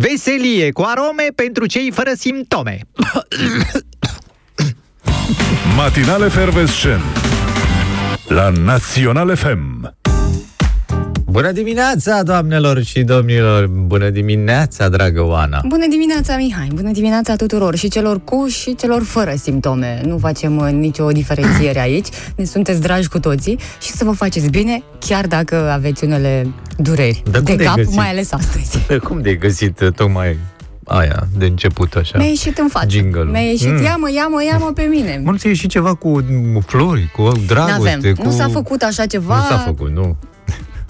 Veselie cu arome pentru cei fără simptome. Matinale Fervescent la Național FM. Bună dimineața, doamnelor și domnilor! Bună dimineața, dragă Oana! Bună dimineața, Mihai! Bună dimineața tuturor, și celor cu și celor fără simptome. Nu facem uh, nicio diferențiere aici, ne sunteți dragi cu toții și să vă faceți bine, chiar dacă aveți unele dureri Dar cum de de-ai cap, găsit? mai ales astăzi. Cum de-ai găsit uh, tocmai aia de început așa? Mi-a ieșit în față. Jingle-ul. Mi-a ieșit, Mm. ia-mă, ia-mă, ia-mă pe mine. Mă, nu ți ieșit ceva cu flori, cu dragoste, N-avem. cu... Nu s-a făcut așa ceva. Nu s-a făcut, nu.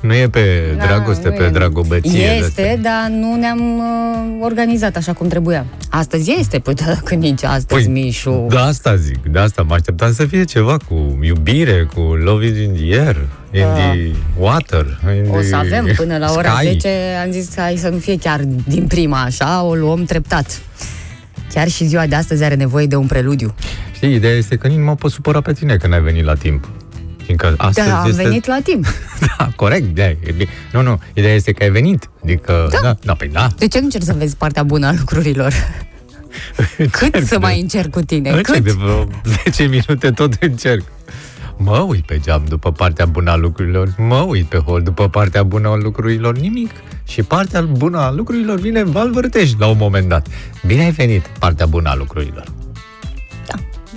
Nu e pe Da, dragoste, nu pe e. dragobăție. Este, de-astea. dar nu ne-am uh, organizat așa cum trebuia. Astăzi este, păi dacă nici astăzi, Păi, Mișu. De asta zic, de asta mă așteptam să fie ceva cu iubire, cu love is in the air, in Da. the water, in O the să avem până la ora sky. 10, am zis hai să nu fie chiar din prima așa, o luăm treptat. Chiar și ziua de astăzi are nevoie de un preludiu. Știi, ideea este că nici nu mă pot supăra pe tine că n-ai venit la timp. Fiindcă astăzi Da, am este... venit la timp. Da, corect, da, e bine. Nu, nu, ideea este că ai venit. Adică, da, da, da păi da. De ce nu încerci să vezi partea bună a lucrurilor? Cât Încerc să de- mai încerc cu tine? Încerc Cât? de vreo 10 minute tot încerc. Mă uit pe geam după partea bună a lucrurilor, mă uit pe hol după partea bună a lucrurilor, nimic. Și partea bună a lucrurilor vine valvârtești la un moment dat. Bine ai venit, partea bună a lucrurilor.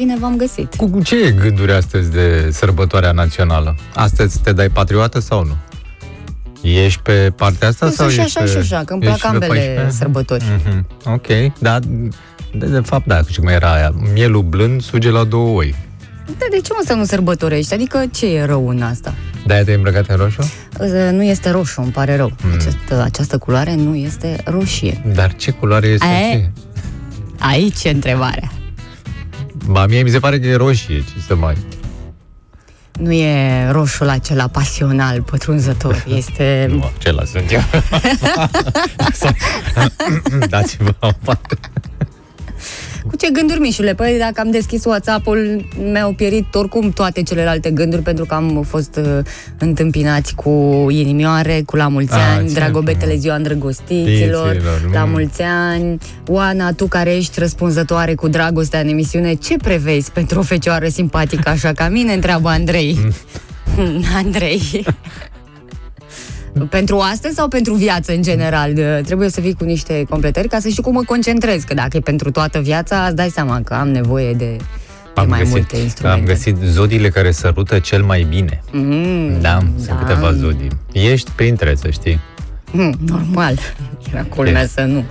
Da, bine v-am găsit. Cu ce gânduri astăzi de sărbătoarea națională? Astăzi te dai patriotă sau nu? Ești pe partea asta Eu sau sunt și ești așa pe... și așa, că îmi ești plac pe ambele 14? sărbători. Mhm, Ok, dar de, de fapt da, și cum era aia, mielul blând suge la două oi. Dar de ce mă să nu sărbătorești? Adică ce e rău în asta? De-aia te-ai îmbrăcat în roșu? Uh, Nu este roșu, îmi pare rău. Hmm. Această, această culoare nu este roșie. Dar ce culoare este E? aceea? Aici e întrebarea. Ba, mie mi se pare că e roșie, ce să mai... Nu e roșul acela pasional, pătrunzător. Este... Nu, acela sunt eu. Dați-vă o parte. Cu ce gânduri, Mișule? Păi dacă am deschis WhatsApp-ul, mi-au pierit oricum toate celelalte gânduri, pentru că am fost uh, întâmpinați cu inimioare, cu la mulți Ah, ani, ce dragobetele frumos. ziua îndrăgostiților, Tiților, la mm. mulți ani. Oana, tu care ești răspunzătoare cu dragostea în emisiune, ce prevezi pentru o fecioară simpatică așa ca mine? Întreabă Andrei. Andrei. Pentru astăzi sau pentru viață în general? De- Trebuie să vii cu niște completări ca să știu cum mă concentrez, că dacă e pentru toată viața, îți dai seama că am nevoie de, de mai multe instrumente. am găsit zodiile care sărută cel mai bine. Mm, Da, sunt câteva zodii. Ești printre, să știi. Mm, normal. Era culmea să nu.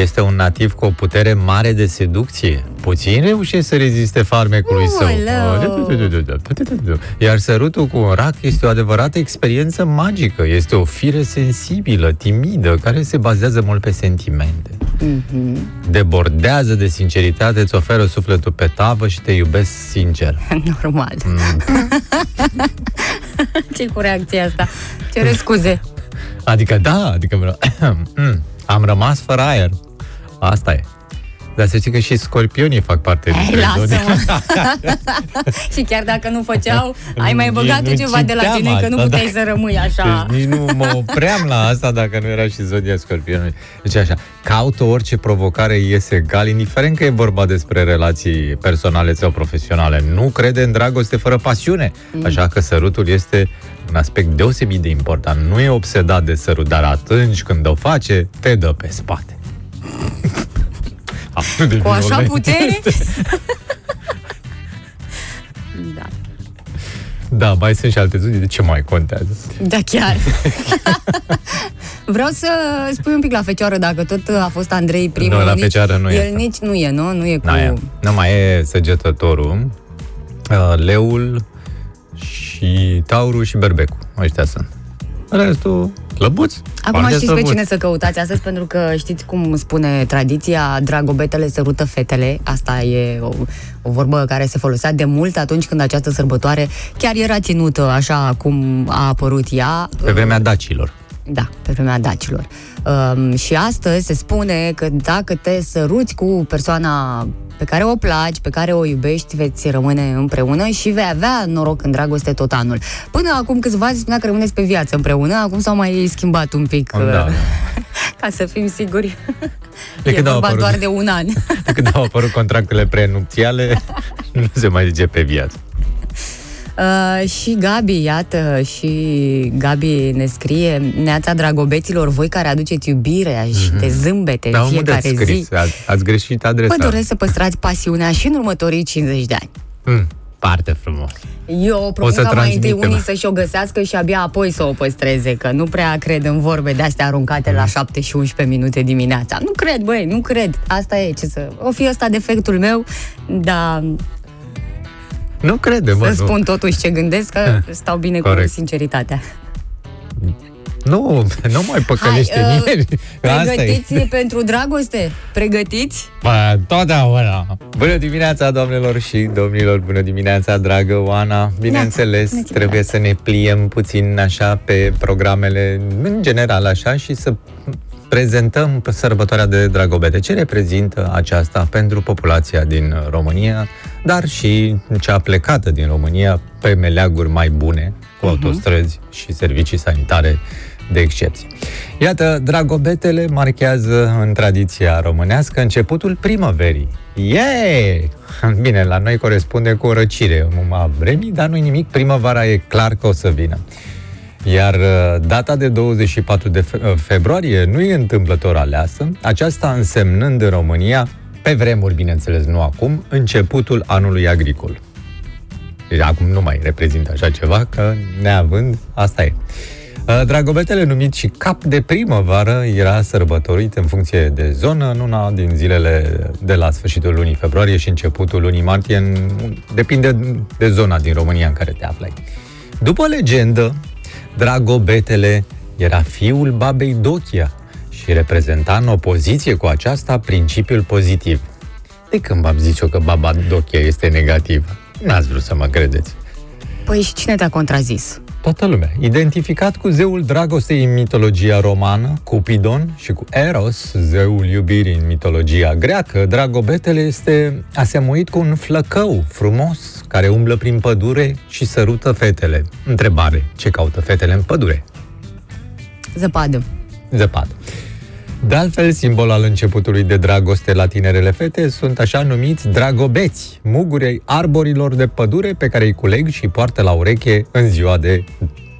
Este un nativ cu o putere mare de seducție. Puțin reușește să reziste farmecului său. Aoleu! Iar sărutul cu un rac este o adevărată experiență magică. Este o fire sensibilă, timidă, care se bazează mult pe sentimente. Mhm. Debordează de sinceritate, îți oferă sufletul pe tavă și te iubesc sincer. Normal. Mm. ce cu reacția asta? Cere scuze. Adică da, adică Mm, am rămas fără aer. Asta e. Dar să știi că și scorpionii fac parte Ei, dintre zodii. lasă-mă. și chiar dacă nu făceau, ai mai băgat tu Nu ceva de la citeam tine, că nu asta, puteai da. să rămâi așa. Deci nici nu mă opream la asta dacă nu era și zodia scorpionului. Deci așa, caută orice provocare iese egal, indiferent că e vorba despre relații personale sau profesionale. Nu crede în dragoste fără pasiune. Așa că sărutul este un aspect deosebit de important. Nu e obsedat de sărut, dar atunci când o face, te dă pe spate. Atât de Cu așa violent putere? este. da. Da, mai sunt și alte zodii, de ce mai contează? Da, chiar. Vreau să spui un pic la fecioară, dacă tot a fost Andrei primul. Nu, la nici, fecioară nu El este. nici nu e, nu? Nu e cu... Aia. Nu mai e săgetătorul, uh, leul și taurul și berbecul. Ăștia sunt. Restul, slăbuț. Acum foarte știți pe slăbuț. cine să căutați astăzi, pentru că știți cum spune tradiția, dragobetele sărută fetele. Asta e o, o vorbă care se folosea de mult atunci când această sărbătoare chiar era ținută așa cum a apărut ea. Pe vremea dacilor. Da, pe vremea dacilor. Um, și astăzi se spune că dacă te săruți cu persoana pe care o placi, pe care o iubești, veți rămâne împreună și vei avea noroc în dragoste tot anul. Până acum câțiva zi spunea că rămâneți pe viață împreună, acum s-au mai schimbat un pic, Da. uh, ca să fim siguri. De e când au vorba apărut? doar de un an. De când au apărut contractele prenupțiale, nu se mai zice pe viață. Uh, și Gabi, iată, și Gabi ne scrie Neața dragobeților, voi care aduceți iubirea și de zâmbete Mhm. Dar în unde fiecare ați zi scris? Ați, ați greșit adresa. Vă doresc să păstrați pasiunea și în următorii 50 de ani Mm, parte frumos. Eu propun să ca mai întâi transmitem. unii să-și o găsească și abia apoi să o păstreze, că nu prea cred în vorbe de-astea aruncate Mm. la 7 și 11 minute dimineața. Nu cred, băi, nu cred. Asta e, ce să... O fi ăsta defectul meu, dar Nu crede, mă, să nu. spun totuși ce gândesc, că stau bine Corect. cu sinceritatea. Nu, nu mai păcălește Hai, uh, nimeni. Asta e. Pregătiți pentru dragoste? Pregătiți? Bă, totdeauna. Bună dimineața, doamnelor și domnilor, bună dimineața, dragă Oana. Bineînțeles, Bună dimineața. trebuie să ne pliem puțin așa pe programele, în general așa, și să prezentăm sărbătoarea de Dragobete. Ce reprezintă aceasta pentru populația din România, dar și cea plecată din România pe meleaguri mai bune, cu autostrăzi și servicii sanitare de excepție. Iată, Dragobetele marchează în tradiția românească începutul primăverii. Yeah! Bine, la noi corespunde cu o răcire, muma vremii, dar nu-i nimic, primăvara e clar că o să vină. Iar uh, data de 24 de fe- uh, februarie nu e întâmplător aleasă, aceasta însemnând în România, pe vremuri, bineînțeles, nu acum, începutul anului agricol. Deci acum nu mai reprezintă așa ceva, că neavând, asta e. Uh, Dragobetele, numit și cap de primăvară, era sărbătorit în funcție de zonă în una din zilele de la sfârșitul lunii februarie și începutul lunii martie, în, depinde de zona din România în care te aflai. După legendă, Dragobetele era fiul babei Dochia și reprezenta în opoziție cu aceasta principiul pozitiv. De când v-am zis eu că baba Dochia este negativă? N-ați vrut să mă credeți. Păi și cine te-a contrazis? Toată lumea. Identificat cu zeul dragostei în mitologia romană, Cupidon, și cu Eros, zeul iubirii în mitologia greacă, Dragobetele este asemuit cu un flăcău frumos care umblă prin pădure și sărută fetele. Întrebare. Ce caută fetele în pădure? Zăpadă. Zăpadă. De altfel, simbol al începutului de dragoste la tinerele fete sunt așa numiți dragobeți, mugurei arborilor de pădure pe care îi culeg și poartă la ureche în ziua de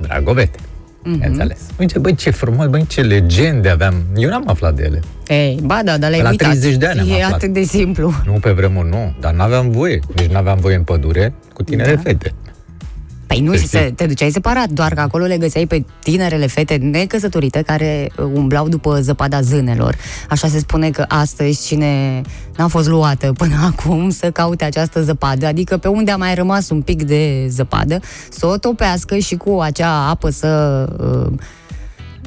dragobete. Mm-hmm. Înțeles. Uite, băi, ce frumos, băi, ce legende aveam. Eu n-am aflat de ele. Ei, ba da, dar le-ai La uitat. 30 de ani am E aflat. atât de simplu. Nu pe vremuri, nu, dar n-aveam voie. Deci n-aveam voie în pădure cu tinere Da. fete. Păi nu, Să și știi. să te duceai separat, doar că acolo le găseai pe tinerele fete necăsătorite care uh, umblau după zăpada zânelor. Așa se spune că astăzi cine n-a fost luată până acum să caute această zăpadă, adică pe unde a mai rămas un pic de zăpadă, să o topească și cu acea apă să... uh,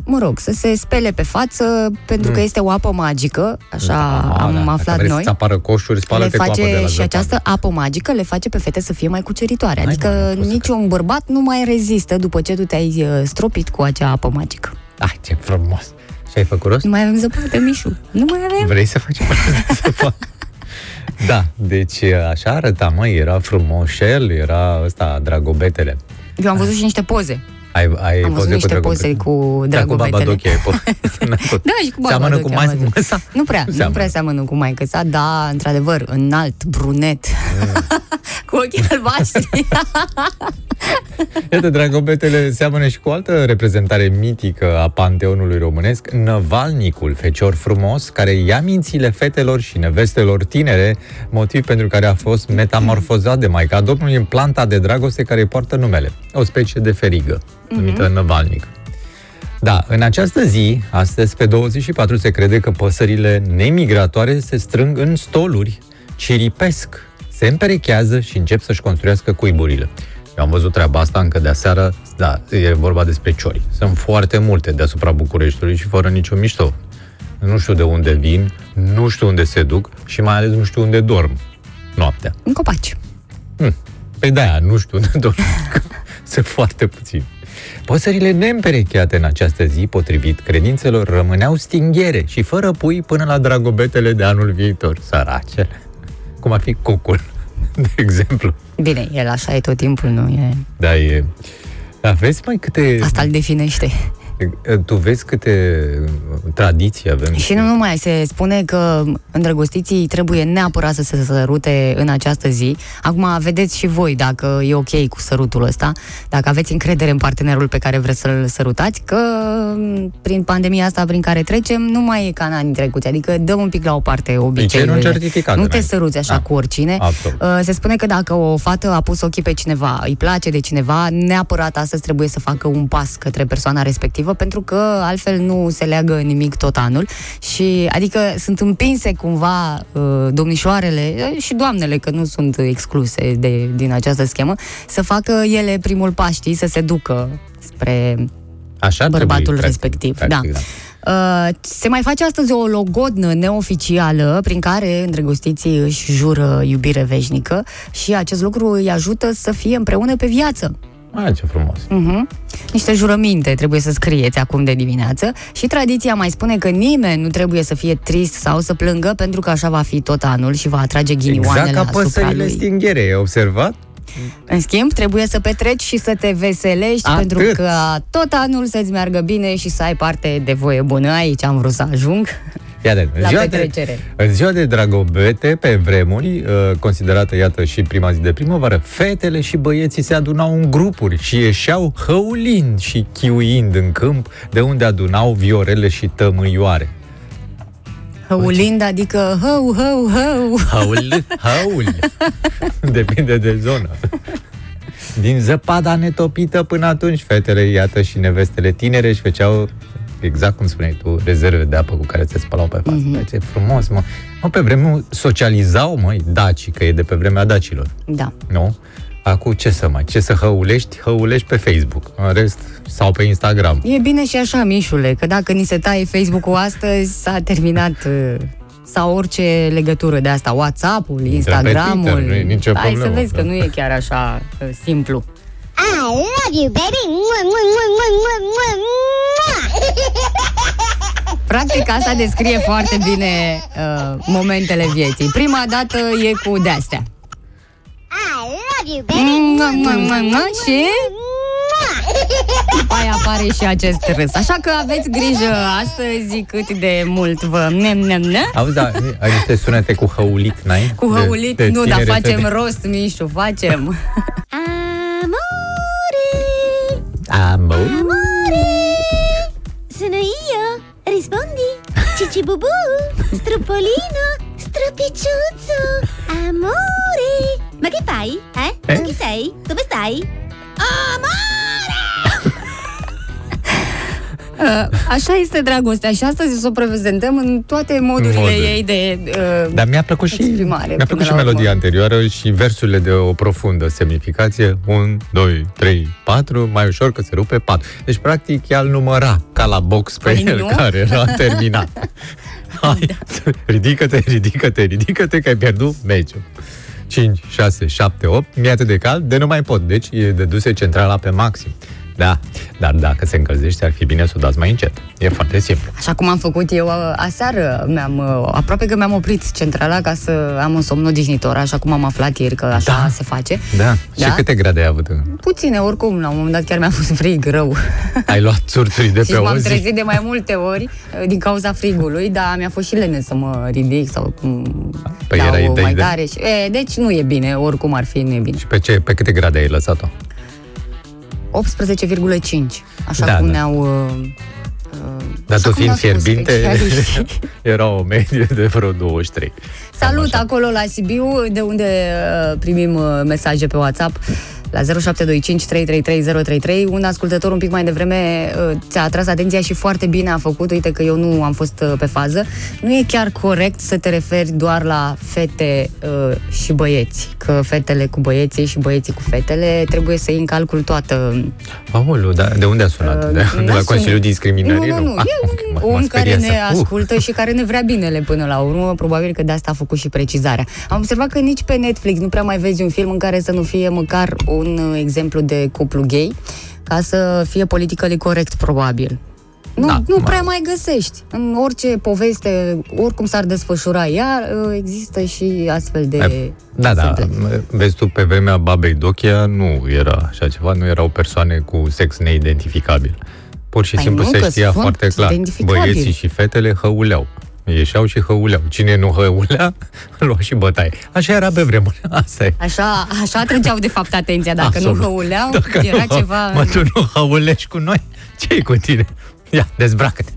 Mă rog, să se spele pe față, pentru că este o apă magică, așa Ah, am da. Dacă aflat vrei noi să-ți apară coșuri, le spală-te cu apă de face la și zăpadă. această apă magică le face pe fete să fie mai cuceritoare. Hai, adică mă, nu pot să niciun bărbat nu mai rezistă după ce tu te-ai uh, stropit cu acea apă magică. Ai, ce frumos. Și ai făcut rost? Nu mai avem zăpadă, Mișu. Nu mai avem. Vrei să facem asta? Să fac. Da, deci așa arăta, măi, era frumosel, era ăsta, dragobetele. Eu am văzut și niște poze. Ai, ai Am văzut poze niște cu poze cu Da, cu baba dragobetele. Doche ai po- Da, și cu baba Seamănă Doche cu am mai văzut. măsa? Nu prea, nu, seamănă. prea seamănă cu maică sa, da, într-adevăr, înalt, brunet, cu ochii albaștri. Iată, dragobetele seamănă și cu o altă reprezentare mitică a panteonului românesc, Năvalnicul, fecior frumos, care ia mințile fetelor și nevestelor tinere, motiv pentru care a fost metamorfozat de Maica Domnului în planta de dragoste care îi poartă numele, o specie de ferigă, numită Năvalnic. Da, în această zi, astăzi pe 24, se crede că păsările nemigratoare se strâng în stoluri, ciripesc, se împerechează și încep să-și construiască cuiburile. Eu am văzut treaba asta încă de aseară, da, e vorba despre ciori. Sunt foarte multe deasupra Bucureștiului și fără nicio mișto. Nu știu de unde vin, nu știu unde se duc și mai ales nu știu unde dorm noaptea. În copaci. Hm. Păi de-aia, nu știu, doar că sunt foarte puțini. Păsările neîmperecheate în această zi, potrivit credințelor, rămâneau stinghiere și fără pui până la dragobetele de anul viitor. Săracele. cum ar fi cucul, de exemplu. Bine, el așa e tot timpul, nu e... Da, e... Da, vezi mai câte... Asta îl definește. Tu vezi câte tradiții avem. Și nu numai, se spune că îndrăgostiții trebuie neapărat să se sărute în această zi. Acum vedeți și voi dacă e ok cu sărutul ăsta, dacă aveți încredere în partenerul pe care vreți să-l sărutați, că prin pandemia asta prin care trecem nu mai e ca în anii trecuți, adică dăm un pic la o parte obiceiurile. un certificat. Nu te săruți așa da. cu oricine. Absolut. Uh, se spune că dacă o fată a pus ochii pe cineva, îi place de cineva, neapărat astăzi trebuie să facă un pas către persoana respectivă pentru că altfel nu se leagă nimic tot anul și adică sunt împinse cumva uh, domnișoarele uh, și doamnele, că nu sunt excluse de, din această schemă, să facă ele primul pas, știi, să se ducă spre Așa bărbatul trebuie, respectiv. Practic, da. da. Uh, se mai face astăzi o logodnă neoficială prin care îndrăgostiții își jură iubire veșnică și acest lucru îi ajută să fie împreună pe viață. Ai, ce frumos. Uh-huh. Niște jurăminte trebuie să scrieți acum de dimineață și tradiția mai spune că nimeni nu trebuie să fie trist sau să plângă pentru că așa va fi tot anul și va atrage ghinioanele exact ca asupra păsările lui. stinghere, ai observat? În schimb, trebuie să petreci și să te veselești Atât. pentru că tot anul să-ți meargă bine și să ai parte de voie bună. Aici am vrut să ajung. Ia de, La ziua petrecere. De, în ziua de dragobete, pe vremuri, uh, considerată, iată, și prima zi de primăvară, fetele și băieții se adunau în grupuri și ieșeau hăulind și chiuind în câmp, de unde adunau viorele și tămâioare. Hăulind, adică hău, hău, hău. Haul, haul. Depinde de zonă. Din zăpada netopită până atunci, fetele, iată, și nevestele tinere își făceau exact cum spuneai tu, rezerve de apă cu care se spălau pe față. Mm-hmm. Ce frumos, mă. mă. pe vremea socializau, măi, dacii, că e de pe vremea dacilor. Da. Nu? Acum ce să mai, ce să hăulești? Hăulești pe Facebook. În rest, sau pe Instagram. E bine și așa, Mișule, că dacă ni se taie Facebook-ul astăzi, s-a terminat uh, sau orice legătură de asta, WhatsApp-ul, Instagram-ul. Twitter, nu e nicio Hai să problemă, vezi da. că nu e chiar așa uh, simplu. I love you, baby. Mwah, mwah, mwah, mwah, mwah, mwah, mwah. Practic asta descrie foarte bine uh, momentele vieții. Prima dată e cu de-astea. I love you, baby. Mua, mua, mua, mua, Și Mwah. după aia apare și acest râs. Așa că aveți grijă astăzi cât de mult vă... Nem, nem, nem. Auzi, da, ai niște sunete cu hăulit, n-ai? Cu De- hăulit, de nu, dar tinere facem fete. rost, Mișu, facem. Amore, Amor. amore. Sono io. Rispondi. Cici bubu. Strupolino. Stropicciuzzo. Amore. Ma che fai? Eh? Eh? Chi sei? Dove stai? Amore! Așa este dragostea și astăzi o să o prezentăm în toate modurile Moduri. ei de uh, Dar mi-a plăcut și, exprimare. mi-a până plăcut și la urmă. melodia anterioară și versurile de o profundă semnificație. 1, 2, 3, 4, mai ușor că se rupe 4. Deci, practic, ea îl număra ca la box pe Păi el, nu? care era terminat. Hai, ridică-te, ridică-te, ridică-te, că ai pierdut meciul. 5, 6, 7, 8, mi-e atât de cald, de nu mai pot. Deci e de duse centrala pe maxim. Da, dar dacă se încălzește, ar fi bine să o dați mai încet. E foarte simplu. Așa cum am făcut eu uh, aseară, mi-am, uh, aproape că mi-am oprit centrala ca să am un somn odihnitor, așa cum am aflat ieri că așa Da. se face. Da. Da? Și câte grade ai avut? Puține, oricum, la un moment dat chiar mi-a fost frig rău. Ai luat țurțuri de și pe m-am o zi? trezit de mai multe ori uh, din cauza frigului, dar mi-a fost și lene să mă ridic sau cum Păi dau erai de mai idee. tare. Și, e, deci nu e bine, oricum ar fi, nu e bine. Și pe, ce, pe câte grade ai lăsat-o? 18,5, așa Da, cum da. ne-au... Uh, uh, Dar așa tu cum fiind ne-au spus fierbinte, specialiștii. era o medie de vreo 23. Cam Salut așa. acolo la Sibiu, de unde uh, primim uh, mesaje pe WhatsApp la 0725 333 033. Un ascultător un pic mai devreme uh, ți-a atras atenția și foarte bine a făcut. Uite că eu nu am fost uh, pe fază. Nu e chiar corect să te referi doar la fete uh, și băieți. Că fetele cu băieții și băieții cu fetele trebuie să iei în calcul toată... Aoleu, dar de unde a sunat? Uh, De, de n-a la Consiliul sunat. Discriminării? Nu, nu, nu. Ah, E ok, un mă- mă om care speria ne asta. Uh, ascultă și care ne vrea binele până la urmă. Probabil că de asta a făcut și precizarea. Am observat că nici pe Netflix nu prea mai vezi un film în care să nu fie măcar un uh, exemplu de cuplu gay, ca să fie politically corect, probabil. Nu, Da, nu mă- prea mai găsești. În orice poveste, oricum s-ar desfășura ea, uh, există și astfel de Da, da, exemple. vezi tu, pe vremea babei Dochia nu era așa ceva, nu erau persoane cu sex neidentificabil. Pur și Păi simplu nu, se că știa sunt foarte clar. identificabili. Băieții și fetele hăuleau. Ieșeau și hăuleau. Cine nu hăulea, lua și bătaie. Așa era pe vremuri. Asta e. Așa, așa atrăgeau de fapt atenția. Dacă Absolut. nu hăuleau, Dacă era nu, ceva... Mă, tu nu hăulești cu noi? ce cu tine? Ia, dezbracă-te.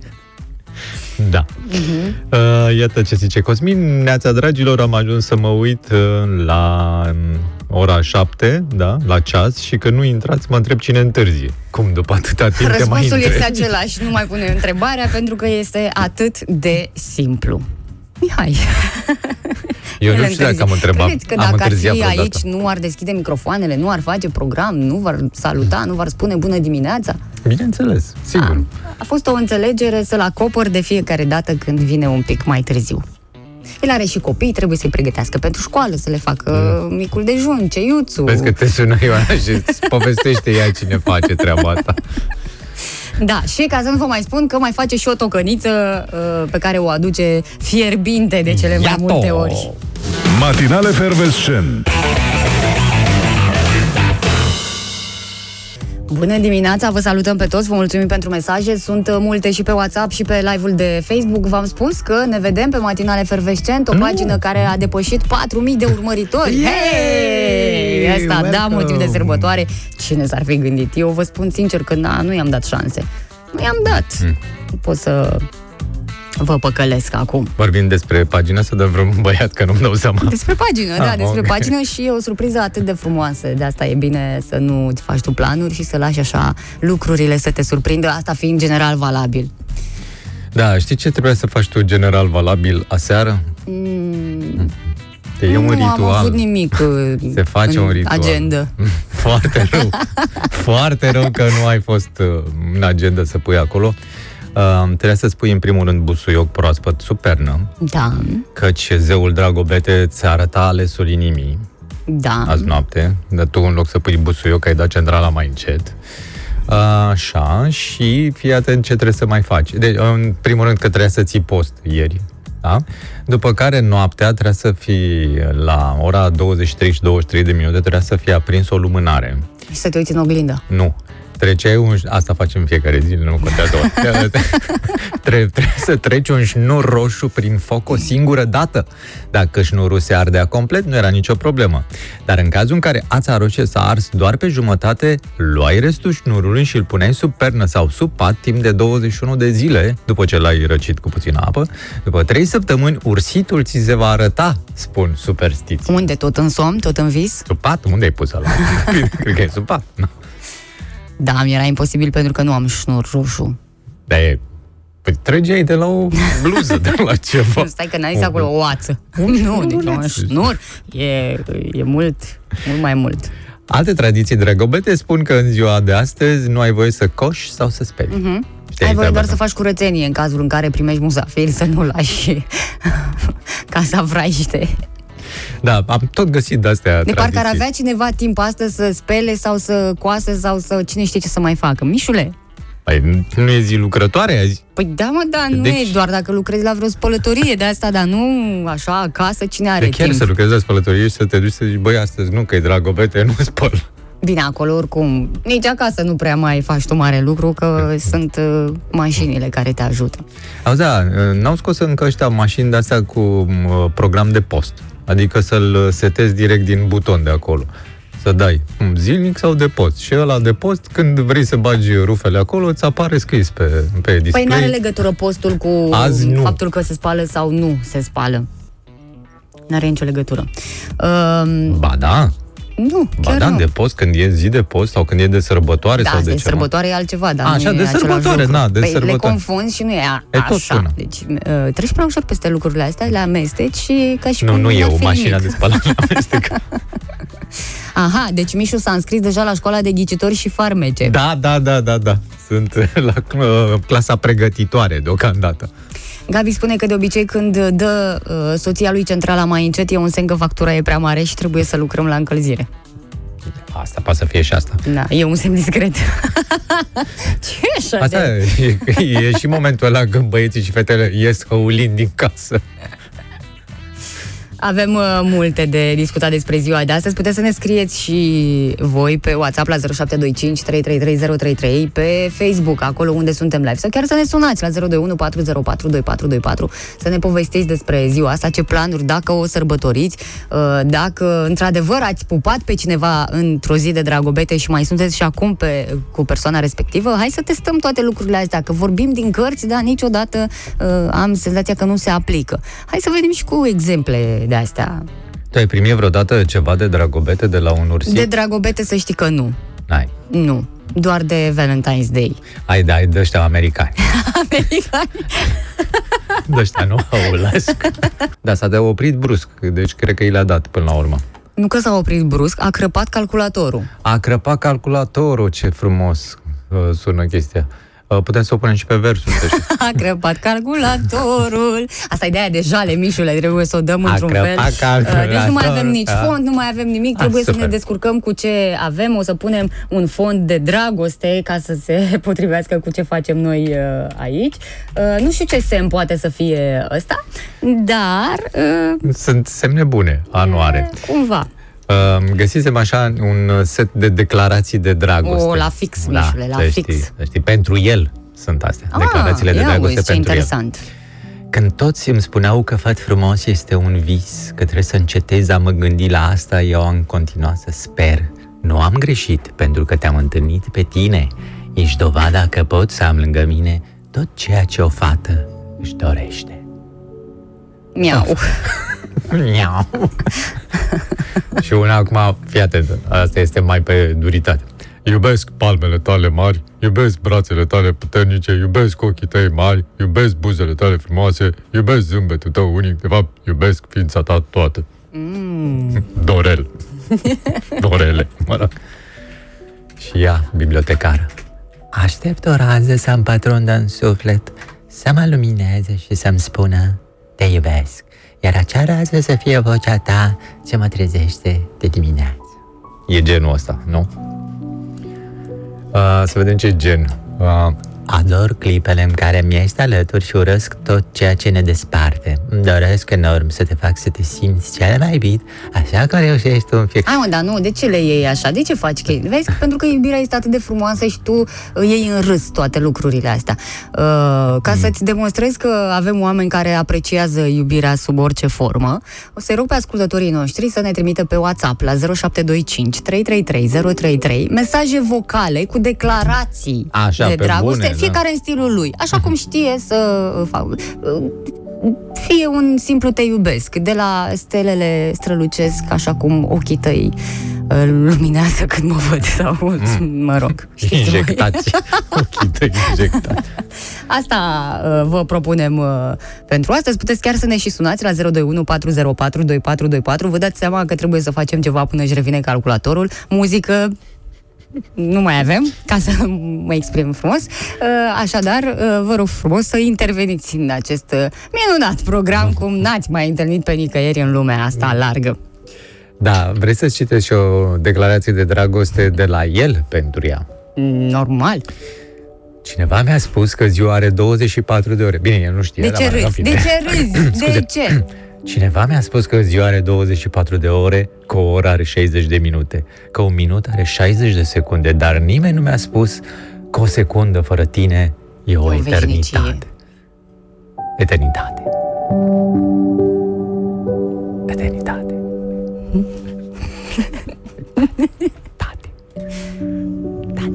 Da. Mhm. Uh, iată ce zice Cosmin. Neața, dragilor, am ajuns să mă uit uh, la um, ora 7, da, la ceas, și că nu intrați, mă întreb cine întârzie. Cum, după atâta timp te mai Răspunsul întrebi? este același, nu mai pune întrebarea pentru că este atât de simplu. Mihai. Eu nu El știu dacă întârzie. am întrebat. Credeți că am dacă ar întârziat fi vreodată. aici, nu ar deschide microfoanele, nu ar face program, nu v-ar saluta, nu v-ar spune bună dimineața? Bineînțeles, sigur. A fost o înțelegere să-l acopăr de fiecare dată când vine un pic mai târziu. El are și copii, trebuie să-i pregătească pentru școală, să le facă micul dejun, ceiuțul. Vezi că te sună Ioana și îți povestește ea cine face treaba asta. Da, și ca să nu vă mai spun că mai face și o tocăniță uh, pe care o aduce fierbinte de cele mai Iată! multe ori. Matinale Fervescent. Bună dimineața, vă salutăm pe toți, vă mulțumim pentru mesaje. Sunt uh, multe și pe WhatsApp și pe live-ul de Facebook. V-am spus că ne vedem pe Matinale Fervescent, o Nu. pagină care a depășit 4.000 de urmăritori. Yay! Hey! Asta, da, Welcome! motiv de sărbătoare. Cine s-ar fi gândit? Eu vă spun sincer că na, nu i-am dat șanse. Nu i-am dat. Mm. Nu pot să vă păcălesc acum. Vorbim despre pagina să dăm vreun băiat, că nu-mi dau seama. Despre pagină, da, Ah, despre ok. pagină și e o surpriză atât de frumoasă. De asta e bine să nu îți faci tu planuri și să lași așa lucrurile să te surprindă, asta fiind general valabil. Da, știi ce trebuia să faci tu general valabil aseară? Mm, Că e un nu am ritual. avut nimic uh, Se face în un ritual. agenda. Foarte rău. Foarte rău că nu ai fost uh, în agenda să pui acolo. Uh, trebuie să spui în primul rând busuioc proaspăt sub pernă, Da, căci zeul Dragobete ți arăta alesul inimii da. azi noapte, dar tu în loc să pui busuioc ai dat centrala mai încet. Așa, și fii atent ce trebuie să mai faci. Deci, în primul rând că trebuia să ții post ieri, da? După care noaptea trebuia să fii la ora 23 și 23 de minute, trebuia să fie aprins o lumânare. Și să te uiți în oglindă. Nu. Treceai un... Asta facem în fiecare zi, nu contează. Trebuie, trebuie să treci un șnur roșu prin foc o singură dată. Dacă șnurul se ardea complet, nu era nicio problemă. Dar în cazul în care ața roșie s-a ars doar pe jumătate, luai restul șnurului și îl puneai sub pernă sau sub pat timp de 21 de zile, după ce l-ai răcit cu puțină apă. După 3 săptămâni, ursitul ți se va arăta, spun superstiții. Unde? Tot în somn? Tot în vis? Sub pat? Unde ai pus ăla? Cred că e sub pat. Nu. Da, mi era imposibil pentru că nu am șnur roșu. Dar e... Păi trăgeai de la o bluză, de la ceva. Nu, stai că n-ai zis acolo o oață. Nu, deci un șnur e, e mult, mult mai mult. Alte tradiții dragobete spun că în ziua de astăzi nu ai voie să coși sau să speli. Mm-hmm. Ai voie doar să faci curățenie în cazul în care primești musafiri, să nu lași casa vraiște. Da, am tot găsit de-astea De parcă ar tradiții. avea cineva timp astăzi să spele sau să coase sau să cine știe ce să mai facă. Mișule, Păi nu e zi lucrătoare azi? Păi da, mă, da, nu Deci- e doar dacă lucrezi la vreo spălătorie de asta, dar nu așa acasă, cine are De chiar timp? să lucrezi la spălătorie și să te duci să zici, băi, astăzi nu, că e dragobete, nu spăl. Bine, acolo oricum, nici acasă nu prea mai faci tu mare lucru, că sunt uh, mașinile care te ajută. Auzi, da, n-au scos încă ăștia mașini de-astea cu uh, program de post. Adică să-l setezi direct din buton de acolo. Să dai um, zilnic sau de post. Și ăla de post, când vrei să bagi rufele acolo, îți apare scris pe, pe display. Păi n-are legătură postul cu Azi nu. faptul că se spală sau nu se spală. N-are nicio legătură. Uh, Ba da, nu, ba chiar da, nu. de post, când e zi de post sau când e de sărbătoare Da, sau de, de ceva. sărbătoare e altceva, dar A, nu așa, e de același sărbătoare, lucru. na, de păi le sărbătoare. confunzi și nu e, a, E tot așa. una. Deci uh, treci prea ușor peste lucrurile astea, le amesteci și ca și Nu, cum nu n-ar eu, fi mașina nimic. de spălat la amestec. Aha, deci Mișu s-a înscris deja la școala de ghicitori și farmece. Da, da, da, da, da. Sunt la uh, clasa pregătitoare deocamdată. Gabi spune că de obicei când dă uh, soția lui centrala mai încet, e un semn că factura e prea mare și trebuie să lucrăm la încălzire. Asta poate să fie și asta. Da, e un semn discret. Ce așa Asta de... e, e și momentul ăla când băieții și fetele ies hăulind din casă. Avem uh, multe de discutat despre ziua de astăzi. Puteți să ne scrieți și voi pe WhatsApp la 0725 333033, pe Facebook, acolo unde suntem live, sau chiar să ne sunați la 021 404 2424 să ne povestiți despre ziua asta, ce planuri, dacă o sărbătoriți, uh, dacă într-adevăr ați pupat pe cineva într-o zi de dragobete și mai sunteți și acum pe, cu persoana respectivă, hai să testăm toate lucrurile astea, că vorbim din cărți, dar niciodată uh, am senzația că nu se aplică. Hai să vedem și cu exemple de astea. Tu ai primit vreodată ceva de dragobete de la un ursic? De dragobete să știi că nu. N-ai. Nu. Doar de Valentine's Day. Ai, da, ai de ăștia americani. Americani. De ăștia nu aulesc. Da, s-a de oprit brusc, deci cred că i l-a dat până la urmă. Nu că s-a oprit brusc, a crăpat calculatorul. A crăpat calculatorul, ce frumos uh, sună chestia. Uh, putem să o punem și pe versuri, să știi. A crăpat calculatorul. Asta e de aia de jale, Mișule, trebuie să o dăm A într-un fel. crăpat calculatorul, Uh, Deci nu mai avem nici da. fond, nu mai avem nimic, Ah, trebuie să super. ne descurcăm cu ce avem. O să punem un fond de dragoste ca să se potrivească cu ce facem noi uh, aici. Uh, Nu știu ce semn poate să fie ăsta, dar uh, Sunt semne bune, anuare. cumva. Uh, găsisem așa un set de declarații de dragoste. O, la fix, Mișule, la să fix. Știi, să știi, pentru el sunt astea, declarațiile de ia dragoste uiți, ce pentru el. interesant. Când toți îmi spuneau că fat frumos este un vis, că trebuie să încetez a mă gândi la asta, eu am continuat să sper. Nu am greșit, pentru că te-am întâlnit pe tine. Ești dovada că pot să am lângă mine tot ceea ce o fată își dorește. Miau. Miau. Și una acum, fii atent, asta este mai pe duritate. Iubesc palmele tale mari, iubesc brațele tale puternice, iubesc ochii tăi mari, iubesc buzele tale frumoase, iubesc zâmbetul tău unic, de fapt, iubesc ființa ta toată. Mm. Dorel. Dorele, mă rog. Și ea, bibliotecară. Aștept o rază să-mi pătrundă în suflet, să mă lumineze și să-mi spună te iubesc, iar acea rază să fie vocea ta ce mă trezește de dimineață. E genul ăsta, nu? Uh, să vedem ce gen. Uh, Ador clipele în care mi ești alături și urăsc tot ceea ce ne desparte. Îmi doresc enorm să te fac să te simți cel mai iubit, așa că reușești tu în fiecare... Hai mă, dar nu, de ce le iei așa? De ce faci chestii? Vezi, pentru că iubirea este atât de frumoasă și tu uh, iei în râs toate lucrurile astea. Uh, ca să-ți demonstrezi că avem oameni care apreciază iubirea sub orice formă, o să-i rog pe ascultătorii noștri să ne trimită pe WhatsApp la 0725 333 033 mesaje vocale cu declarații Așa, de pe dragoste, bune, da. Fiecare în stilul lui, așa cum știe să uh, facă. Uh, fie un simplu te iubesc, de la stelele strălucesc așa cum ochii tăi uh, luminează când mă văd sau, mm. mă rog. știți voi. Injectați. Ochii tăi injectați. Asta uh, vă propunem uh, pentru astăzi. Puteți chiar să ne și sunați la 021 404 2424. Vă dați seama că trebuie să facem ceva până își revine calculatorul. Muzică nu mai avem, ca să mă exprim frumos. Uh, Așadar, uh, vă rog frumos să interveniți în acest uh, minunat program, cum n-ați mai întâlnit pe nicăieri în lumea asta largă. Da, vreți să citești și o declarație de dragoste de la el pentru ea? Normal. Cineva mi-a spus că ziua are 24 de ore. Bine, el nu știe. De dar ce mă rog, în râzi? fine. De ce râzi? De Scuze. ce? Cineva mi-a spus că ziua are 24 de ore, că o oră are 60 de minute, că un minut are 60 de secunde, dar nimeni nu mi-a spus că o secundă fără tine e o, o eternitate. veșnicie. Eternitate. Eternitate. Tate.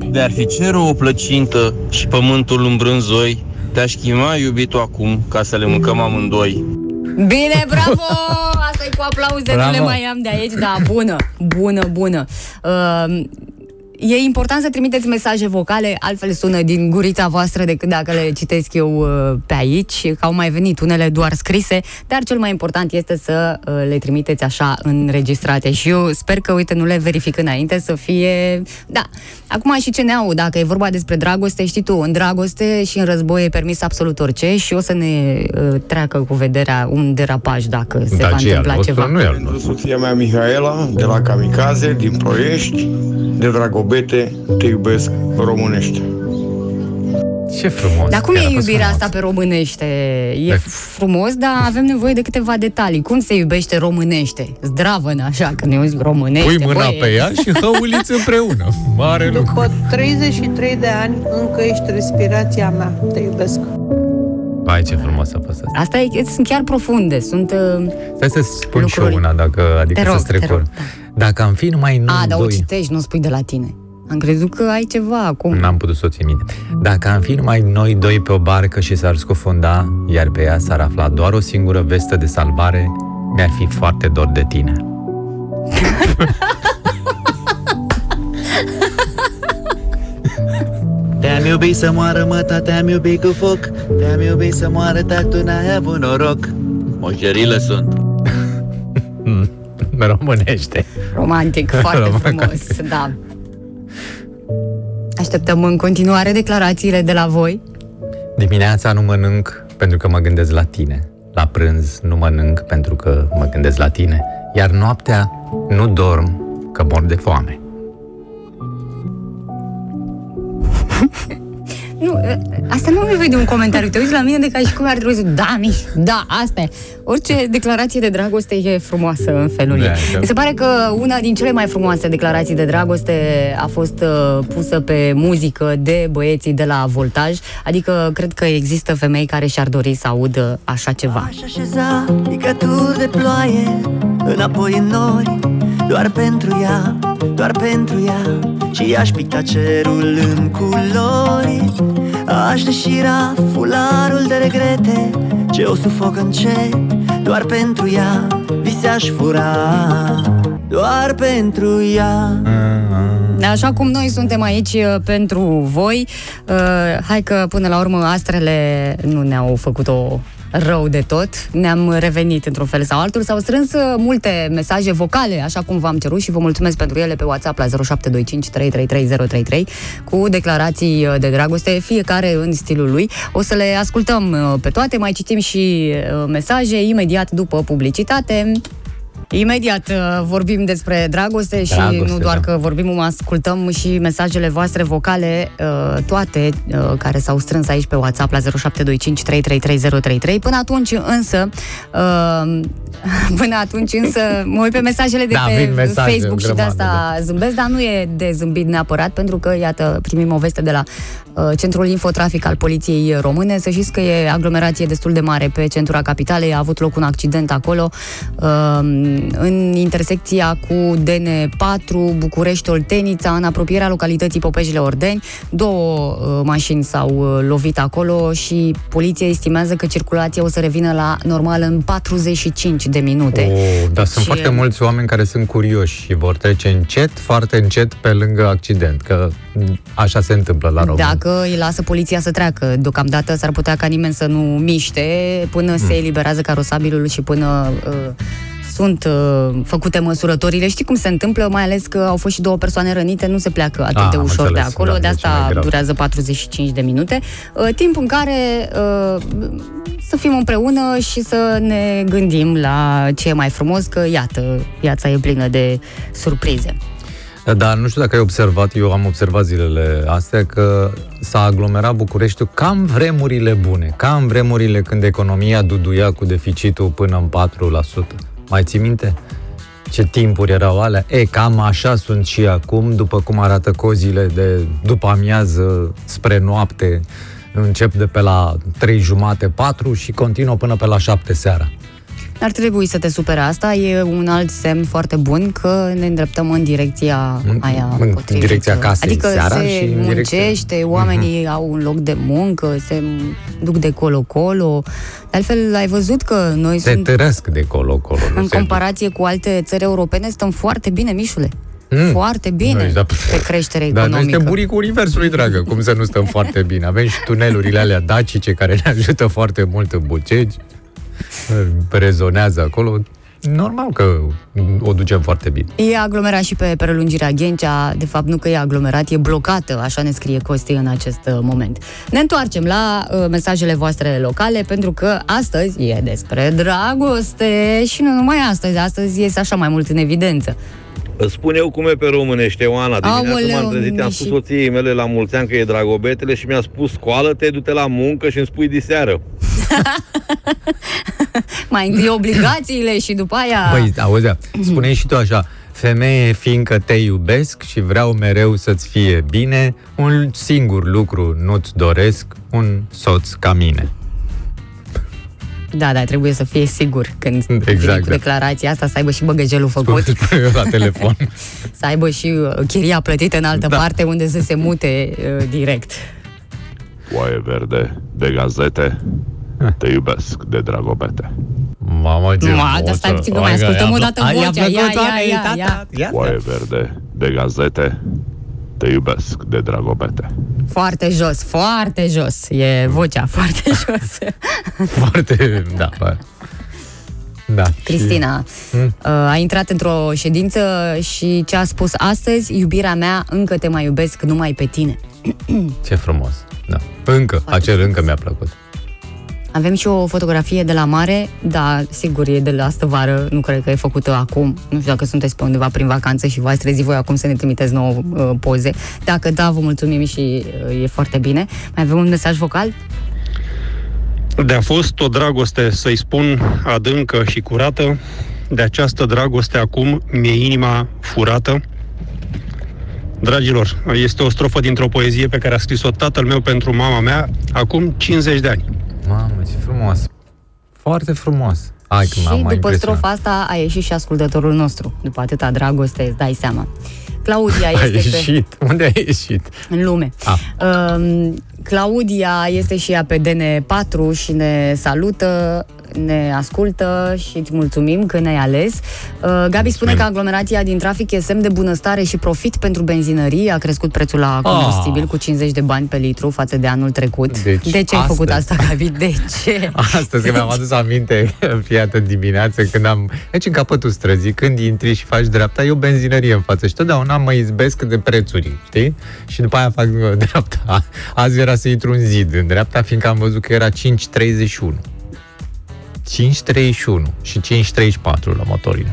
De-ar fi cerul o plăcintă și pământul un brânzoi, te-aș chema iubitul acum ca să le mâncăm amândoi. Bine, bravo! asta e cu aplauze, nu Bravo. le mai am de aici, da, bună, bună, bună. Uh, e important să trimiteți mesaje vocale, altfel sună din gurița voastră decât dacă le citesc eu uh, pe aici, că au mai venit unele doar scrise, dar cel mai important este să uh, le trimiteți așa înregistrate. Și eu sper că, uite, nu le verific înainte să fie... Da, acum și ce ne au, dacă e vorba despre dragoste, știi tu, în dragoste și în război e permis absolut orice și o să ne uh, treacă cu vederea un derapaj dacă se Da, va ce e al întâmpla nostru, ceva. nu e al Pentru nostru. soția mea Mihaela, de la Kamikaze, din Ploiești, de Dragobete, te iubesc românește. Ce frumos. Dar cum Chiar e a fost iubirea frumos. asta pe românește? E Da. frumos, dar avem nevoie de câteva detalii. Cum se iubește românește? Zdravă, așa, când ne auzi românește. Pui mâna băi, pe ea și hăuliți împreună. Mare lucru. După 33 de ani, încă ești respirația mea. Te iubesc. Vai, ce frumos a fost asta. Asta e, sunt chiar profunde, sunt... Uh... Stai să spun și Lucruri. eu una, dacă, adică Te rog, să te rog, strecur. da. Dacă am fi numai noi A, dar o doi... citești, nu spui de la tine. Am crezut că ai ceva acum. N-am putut să o țin minte. Dacă am fi numai noi doi pe o barcă și s-ar scufunda, iar pe ea s-ar afla doar o singură vestă de salvare, mi-ar fi foarte dor de tine. Te-am iubit să moară măta, te-am iubit cu foc Te-am iubit să moară, dar tu n-ai avut noroc Moșerile sunt. Românește. Romantic, foarte Romantic. frumos, da. Așteptăm în continuare declarațiile de la voi. Dimineața nu mănânc pentru că mă gândesc la tine. La prânz nu mănânc pentru că mă gândesc la tine. Iar noaptea nu dorm că mor de foame. Nu, ă, asta nu mi de un comentariu. Te uiți la mine de ca și cum ar trebui să... Da, miș, da, asta e. Orice declarație de dragoste e frumoasă în felul Da, ei. da. Mi se pare că una din cele mai frumoase declarații de dragoste a fost uh, pusă pe muzică de băieții de la Voltaj. Adică cred că există femei care și-ar dori să audă așa ceva. Aș așeza picături de ploaie Înapoi în nori Doar pentru ea, doar pentru ea. Și aș picta cerul în culori Aș deșira fularul de regrete. Ce o sufoc încet Doar pentru ea vise aș fura. Doar pentru ea. Așa cum noi suntem aici uh, pentru voi, uh, hai că până la urmă astrele nu ne-au făcut-o rău de tot. Ne-am revenit într-un fel sau altul. S-au strâns uh, multe mesaje vocale, așa cum v-am cerut și vă mulțumesc pentru ele pe WhatsApp la 0725 333033 cu declarații uh, de dragoste, fiecare în stilul lui. O să le ascultăm uh, pe toate, mai citim și uh, mesaje imediat după publicitate. Imediat uh, vorbim despre dragoste, și Dragoste, nu doar da. că vorbim, ascultăm și mesajele voastre vocale, uh, toate uh, care s-au strâns aici pe WhatsApp la 0725 333033. Până atunci însă, uh, până atunci însă, mă uit pe mesajele de Da, pe vin mesaje Facebook și de grămadă, asta zâmbesc, dar nu e de zâmbit neapărat, pentru că, iată, primim o veste de la uh, Centrul Infotrafic al Poliției Române. Să știți că e aglomerație destul de mare pe centura capitalei, a avut loc un accident acolo, uh, în intersecția cu DN4 București-Oltenița, în apropierea localității Popejile Ordeni. Două uh, mașini s-au uh, lovit acolo și poliția estimează că circulația o să revină la normal în 45 de minute. Oh, dar sunt Deci, foarte mulți oameni care sunt curioși și vor trece încet, foarte încet pe lângă accident, că așa se întâmplă la români. Dacă îi lasă poliția să treacă, deocamdată s-ar putea ca nimeni să nu miște până Mm. se eliberează carosabilul și până uh, sunt uh, făcute măsurătorile. Știi cum se întâmplă, mai ales că au fost și două persoane rănite, nu se pleacă atât Ah, de am ușor înțeles, de acolo, da, de deci e mai asta grav. durează 45 de minute. Uh, timp în care uh, să fim împreună și să ne gândim la ce e mai frumos, că iată, viața e plină de surprize. Dar nu știu dacă ai observat, eu am observat zilele astea că s-a aglomerat Bucureștiul ca în vremurile bune, ca în vremurile când economia duduia cu deficitul până în 4%. Mai ții minte? Ce timpuri erau alea? E, cam așa sunt și acum, după cum arată cozile de după amiază spre noapte, încep de pe la 3 jumate, 4 și continuă până pe la 7 seara. Ar trebui să te supere asta, e un alt semn foarte bun că ne îndreptăm în direcția În- aia în potrivită. direcția casei Adică seara se și în direcția- muncește, oamenii au un loc de muncă, se duc de colo-colo. De altfel, ai văzut că noi Se sunt, tărăsc de colo-colo. nu în se comparație cu alte țări europene, stăm foarte bine, Mișule. Mm. Foarte bine Noi, da. pe creștere Dar noi economică. suntem buricul universului, dragă. Cum să nu stăm foarte bine? Avem și tunelurile alea dacice care ne ajută foarte mult în Bucegi. Rezonează acolo. Normal că o ducem foarte bine. E aglomerat și pe prelungirea Ghencea, de fapt nu că e aglomerat, e blocată, așa ne scrie Costi în acest uh, moment. Ne întoarcem la uh, mesajele voastre locale, pentru că astăzi e despre dragoste și nu numai astăzi, astăzi iese așa mai mult în evidență. Îți spun eu cum e pe românește, Oana. Dimineața Aoleu, m-am trezit, am Miși. spus soției mele la mulți ani că e dragobetele și mi-a spus scoală-te, du-te la muncă și îmi spui diseară. Mai întâi obligațiile și după aia... Băi, auzea, spune și tu așa, femeie, fiindcă te iubesc și vreau mereu să-ți fie bine, un singur lucru nu-ți doresc, un soț ca mine. Da, da, trebuie să fie sigur când Exact, vine cu da. declarația asta, să aibă și băgăjelul făcut, Spune eu la telefon. să aibă și uh, chiria plătită în altă Da. parte unde să se mute uh, direct. Oaie verde de gazete, te iubesc de dragobete. Mamă, ce Ma, dar stai puțin că mai ascultăm o dată vocea. Ia, ia, ia, ia. Oaie verde de gazete, te iubesc de dragobete. Foarte jos, foarte jos. E vocea foarte jos. Foarte, da, bă. Da. Cristina Hmm? uh, a intrat într-o ședință și ce a spus astăzi, iubirea mea, încă te mai iubesc numai pe tine. Ce frumos. Da. Încă, acel încă mi-a plăcut. Avem și o fotografie de la mare, da, sigur, e de la astă vară, nu cred că e făcută acum. Nu știu dacă sunteți pe undeva prin vacanță și v-ați trezit voi acum să ne trimiteți nouă uh, poze. Dacă da, vă mulțumim și uh, e foarte bine. Mai avem un mesaj vocal? De a fost o dragoste, să-i spun, adâncă și curată, de această dragoste acum mi-e inima furată. Dragilor, este o strofă dintr-o poezie pe care a scris-o tatăl meu pentru mama mea acum 50 de ani. Mamă, ce frumos. Foarte frumos. Hai că și m-am mai după impresionat. strofa asta a ieșit și ascultătorul nostru. După atâta dragoste, îți dai seama. Claudia A este pe... ieșit. Unde a ieșit? În lume. Ah. Um, Claudia este și ea pe DN4 și ne salută, ne ascultă și îți mulțumim că ne-ai ales. Uh, Gabi spune că aglomerația din trafic e semn de bunăstare și profit pentru benzinării. A crescut prețul la combustibil Ah. cu 50 de bani pe litru față de anul trecut. Deci, de ce ai făcut astăzi. asta, Gabi? De ce? Astăzi că mi-am adus aminte, fiată dimineață, când am... Deci în capătul străzii, când intri și faci dreapta, e o benzinărie în față și totdeauna mă izbesc de prețuri, știi? Și după aia fac uh, dreapta. Azi era să intru în zid în dreapta, fiindcă am văzut că era 5,31. 5,31 și 5,34 la motorină.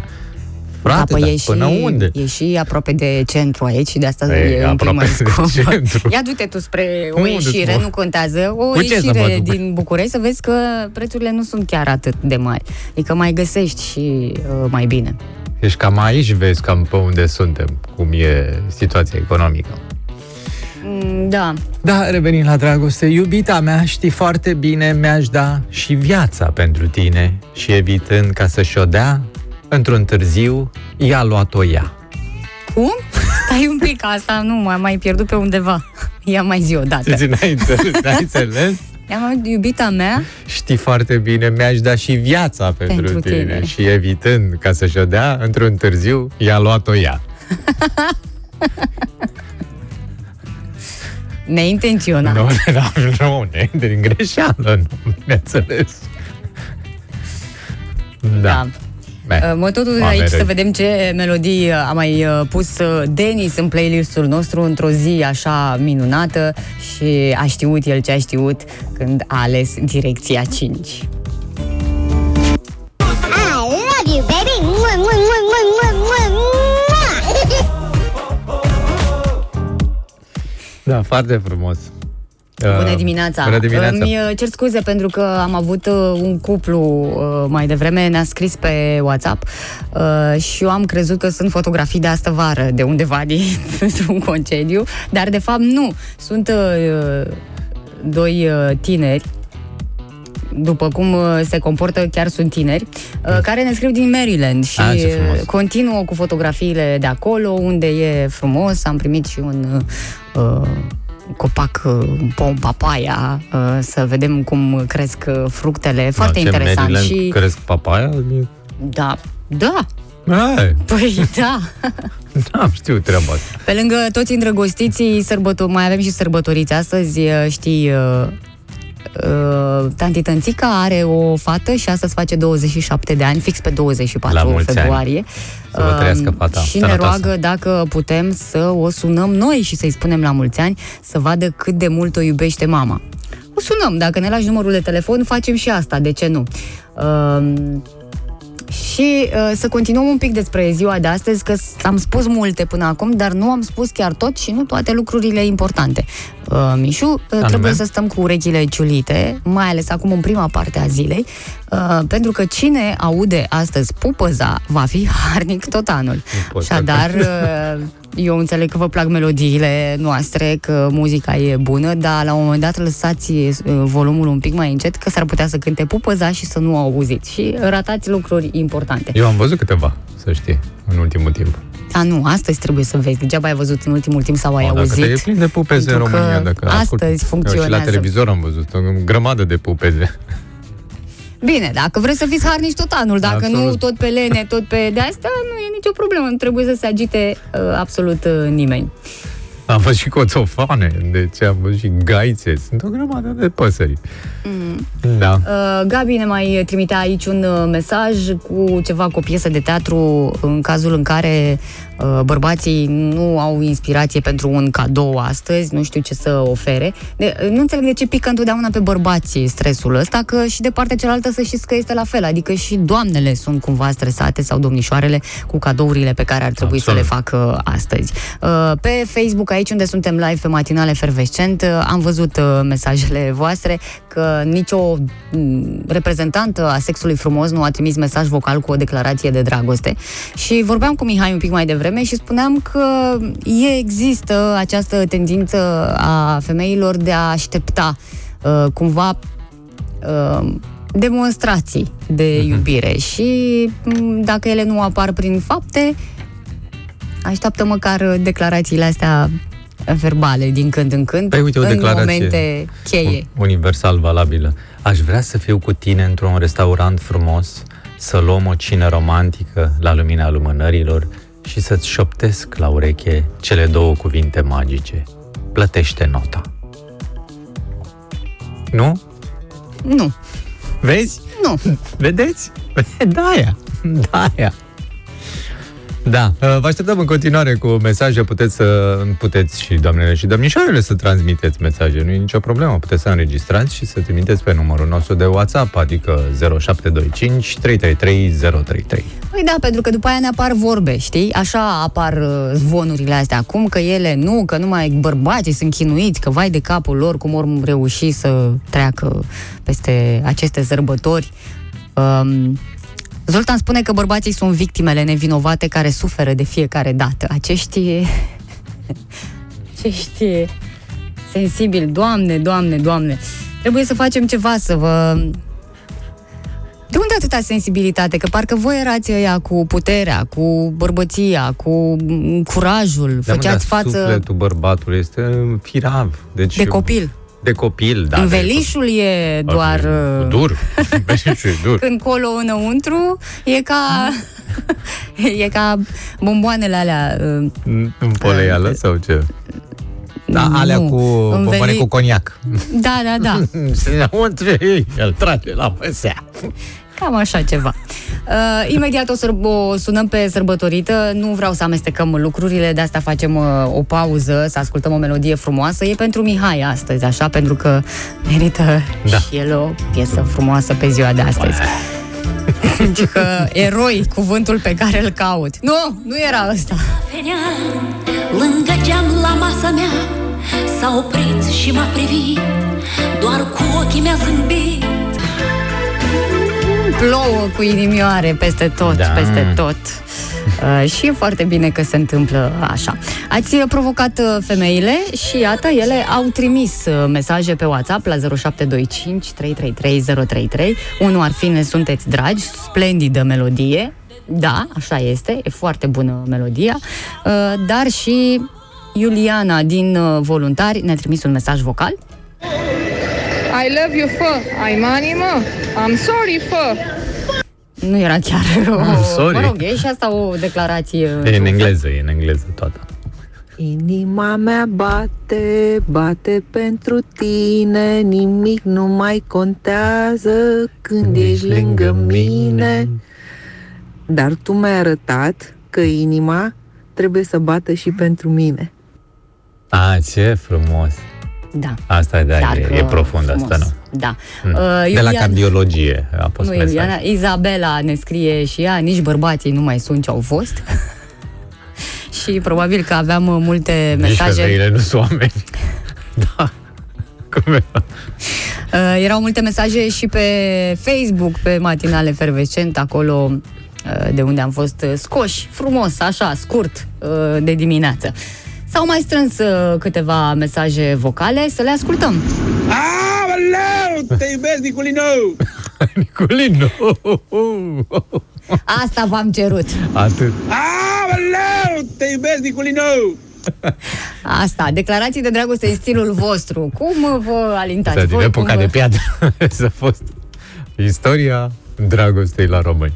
Frate, da, păi dar e, și, până unde? e și aproape de centru aici și de asta E, e, un pic mai aproape de scump. centru. Ia du-te tu spre o Unde ieșire, mă? nu contează, o Cu ce să mă ieșire duc? din București să vezi că prețurile nu sunt chiar atât de mari. Adică mai găsești și uh, mai bine. Deci cam aici vezi cam pe unde suntem, cum e situația economică. Mm, Da, Da, revenind la dragoste, iubita mea, știi foarte bine, mi-aș da și viața pentru tine și evitând ca să-și o dea, într-un târziu, i-a luat-o ea. cum? Stai un pic, asta nu, m-am mai pierdut pe undeva. Ia mai zi o dată. Deci n-ai înțeles? N-ai înțeles? Ia mai iubita mea, Știi foarte bine, mi-aș da și viața pentru, Pentru tine. tine. și evitând ca să-și o dea, într-un târziu, i-a luat-o ea. neintenționat. Nu, nu, nu, ne, din greșeală, nu, bineînțeles. Da. Beh, Uh, Mă tot uit oameni aici să răi. vedem ce melodii a mai uh, pus uh, Denis în playlistul nostru într-o zi așa minunată și a știut el ce a știut când a ales direcția 5. Da, foarte frumos. Bună Uh, dimineața! Bună dimineața! Îmi uh, cer scuze pentru că am avut uh, un cuplu uh, mai devreme, ne-a scris pe WhatsApp uh, și eu am crezut că sunt fotografii de astă vară, de undeva dintr-un concediu, dar de fapt nu. Sunt uh, doi uh, tineri după cum uh, se comportă, chiar sunt tineri, uh, care ne scriu din Maryland și Ah, ce frumos. uh, continuă cu fotografiile de acolo, unde e frumos. Am primit și un uh, copac, uh, un pom papaya, uh, să vedem cum cresc uh, fructele. Foarte Da, ce interesant. Maryland Și cresc papaya? da, da, Ai, Păi da. da, știu treaba asta. Pe lângă toți îndrăgostiții, sărbători, mai avem și sărbătoriți astăzi, uh, știi, uh, uh, tanti Tănțica are o fată și astăzi face 27 de ani, fix pe 24 La mulți ani. februarie. Să vă trăiască Um, fata, Și sănătoasă. ne roagă dacă putem să o sunăm noi și să-i spunem la mulți ani să vadă cât de mult o iubește mama. O sunăm, dacă ne lași numărul de telefon, facem și asta, de ce nu? Um, și uh, să continuăm un pic despre ziua de astăzi, că s- am spus multe până acum, dar nu am spus chiar tot și nu toate lucrurile importante. Uh, Mișu, uh, trebuie să stăm cu urechile ciulite, mai ales acum în prima parte a zilei, uh, pentru că cine aude astăzi pupăza va fi harnic tot anul. pot Și dar uh, eu înțeleg că vă plac melodiile noastre, că muzica e bună, dar la un moment dat lăsați uh, volumul un pic mai încet, că s-ar putea să cânte pupăza și să nu o auziți. Și ratați lucruri importante. Eu am văzut câteva, să știi, în ultimul timp. A, nu, astăzi trebuie să vezi. Degeaba ai văzut în ultimul timp sau ai O, dacă auzit. te e plin de pupeze în Pentru că România, dacă ascult- astăzi Eu și la funcționează. televizor am văzut o grămadă de pupeze. Bine, dacă vreți să fiți harnici tot anul, dacă Absolut. nu tot pe lene, tot pe de astea, nu e nicio problemă, nu trebuie să se agite uh, absolut uh, nimeni. Am văzut și coțofane, deci am văzut și gaițe, sunt o grămadă de păsări. Mm. Da. Uh, Gabi ne mai trimitea aici un uh, mesaj cu ceva cu o piesă de teatru în cazul în care uh, bărbații nu au inspirație pentru un cadou astăzi, nu știu ce să ofere. De, uh, nu înțeleg de ce pică întotdeauna pe bărbații stresul ăsta, că și de partea cealaltă să știți că este la fel, adică și doamnele sunt cumva stresate sau domnișoarele cu cadourile pe care ar trebui Absolut. să le facă astăzi. Uh, Pe Facebook, aici unde suntem live pe Matinal Efervescent, uh, am văzut uh, mesajele voastre că nicio mm, reprezentantă a sexului frumos nu a trimis mesaj vocal cu o declarație de dragoste. Și vorbeam cu Mihai un pic mai devreme și spuneam că e, există această tendință a femeilor de a aștepta uh, cumva uh, demonstrații de iubire și mm, dacă ele nu apar prin fapte, așteaptă măcar uh, declarațiile astea verbale din când în când, Păi uite, o în declarație momente cheie. universal valabilă. Aș vrea să fiu cu tine într-un restaurant frumos, să luăm o cină romantică la lumina lumânărilor și să-ți șoptesc la ureche cele două cuvinte magice. Plătește nota. Nu? Nu. Vezi? Nu. Vedeți? Da-aia. Da-aia. Da, vă așteptăm în continuare cu mesaje, puteți să puteți și doamnele și domnișoarele să transmiteți mesaje, nu e nicio problemă, puteți să înregistrați și să trimiteți pe numărul nostru de WhatsApp, adică 0725 333 033. Păi da, pentru că după aia ne apar vorbe, știi? Așa apar uh, zvonurile astea acum, că ele nu, că numai bărbații sunt chinuiți, că vai de capul lor cum or reuși să treacă peste aceste sărbători. Um, Zoltan spune că bărbații sunt victimele nevinovate care suferă de fiecare dată. Acești... Acești sensibili, doamne, doamne, doamne. Trebuie să facem ceva să vă de unde atâta sensibilitate? Că parcă voi erați ăia cu puterea, cu bărbăția, cu mm, curajul, Da, mă, făceați dar față Sufletul bărbatului este firav. Deci, de copil. De copil, da. Învelișul e doar... De, uh, dur. Învelișul e dur. Când colo înăuntru e ca... e ca bomboanele alea... uh, În poleială sau ce? Da, alea cu bomboane înveli- cu coniac. Da, da, da. Se înăuntru ei, el trage la măsea. Cam așa ceva. Uh, imediat o, să o sunăm pe sărbătorită. Nu vreau să amestecăm lucrurile, de asta facem uh, o pauză, să ascultăm o melodie frumoasă. E pentru Mihai astăzi, așa, pentru că merită Da. și el o piesă frumoasă pe ziua de astăzi. Deci că eroi, cuvântul pe care îl caut. Nu, nu era ăsta. Venea lângă geam la masa mea S-a oprit și m-a privit Doar cu ochii mi-a zâmbit Plouă cu inimioare peste tot, Da. peste tot. Uh, și e foarte bine că se întâmplă așa. Ați uh, provocat uh, femeile și iată, ele au trimis uh, mesaje pe WhatsApp la 0725 333 033. Unul ar fi Ne sunteți dragi, splendidă melodie. Da, așa este, e foarte bună melodia. Uh, dar și Iuliana din uh, Voluntari ne-a trimis un mesaj vocal. I love you, fă. Ai money, mă. I'm sorry, fă. Nu era chiar o... Mm, sorry. Mă rog, e și asta o declarație. E în engleză, e în engleză toată. Inima mea bate, bate pentru tine Nimic nu mai contează când ești lângă mine Dar tu mi-ai arătat că inima trebuie să bată și pentru mine A, ce frumos. Da. Asta, da, Dar e, că e profund frumos. asta, nu? Da. Mm. Uh, De la Iulian- cardiologie a fost Nu, mesaj. Iuliana, Izabela ne scrie și ea, nici bărbații nu mai sunt ce au fost. și probabil că aveam uh, multe Nici mesaje. femeile nu sunt oameni. da. Cum e? Uh, erau multe mesaje și pe Facebook, pe Matinale Fervescent, acolo uh, de unde am fost uh, scoși, frumos, așa, scurt, uh, de dimineață. S-au mai strâns uh, câteva mesaje vocale, să le ascultăm. Aoleu, te iubesc, Niculino! Niculino! Asta v-am cerut. Atât. Aoleu, te iubesc, Niculino! Asta, declarații de dragoste în stilul vostru. Cum uh, vă alintați? Asta din voi? epoca Cum vă- de piatră. S-a fost istoria dragostei la români.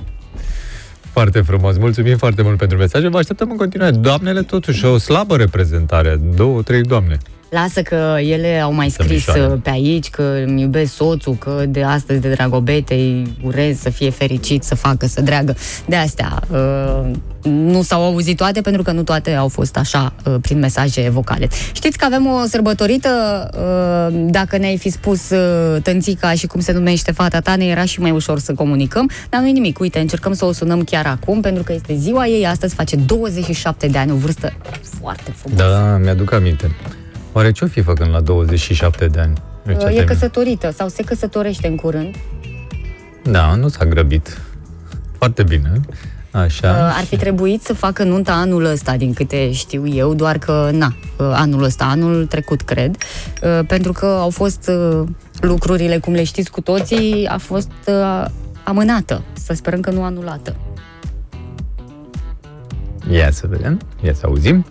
Foarte frumos. Mulțumim foarte mult pentru mesaje. Vă așteptăm în continuare. Doamnele, totuși, o slabă reprezentare. Două, trei doamne. Lasă că ele au mai scris Domnișoare. uh, pe aici că îmi iubesc soțul, că de astăzi de dragobete îi urez să fie fericit, să facă, să dreagă. De astea uh, nu s-au auzit toate pentru că nu toate au fost așa uh, prin mesaje vocale. Știți că avem o sărbătorită, uh, dacă ne-ai fi spus uh, tânțica și cum se numește fata ta, ne era și mai ușor să comunicăm, dar nu nimic, uite, încercăm să o sunăm chiar acum pentru că este ziua ei, astăzi face 27 de ani, o vârstă foarte frumoasă. Da, mi-aduc aminte. Oare ce-o fi făcând la 27 de ani? Eu ce Uh, E teme? căsătorită sau se căsătorește în curând. Da, nu s-a grăbit. Foarte bine. Așa. Uh, Ar fi trebuit să facă nunta anul ăsta, din câte știu eu, doar că, na, uh, anul ăsta, anul trecut, cred, uh, pentru că au fost uh, lucrurile, cum le știți cu toții, a fost uh, amânată. Să sperăm că nu anulată. Ia să vedem. Ia să auzim.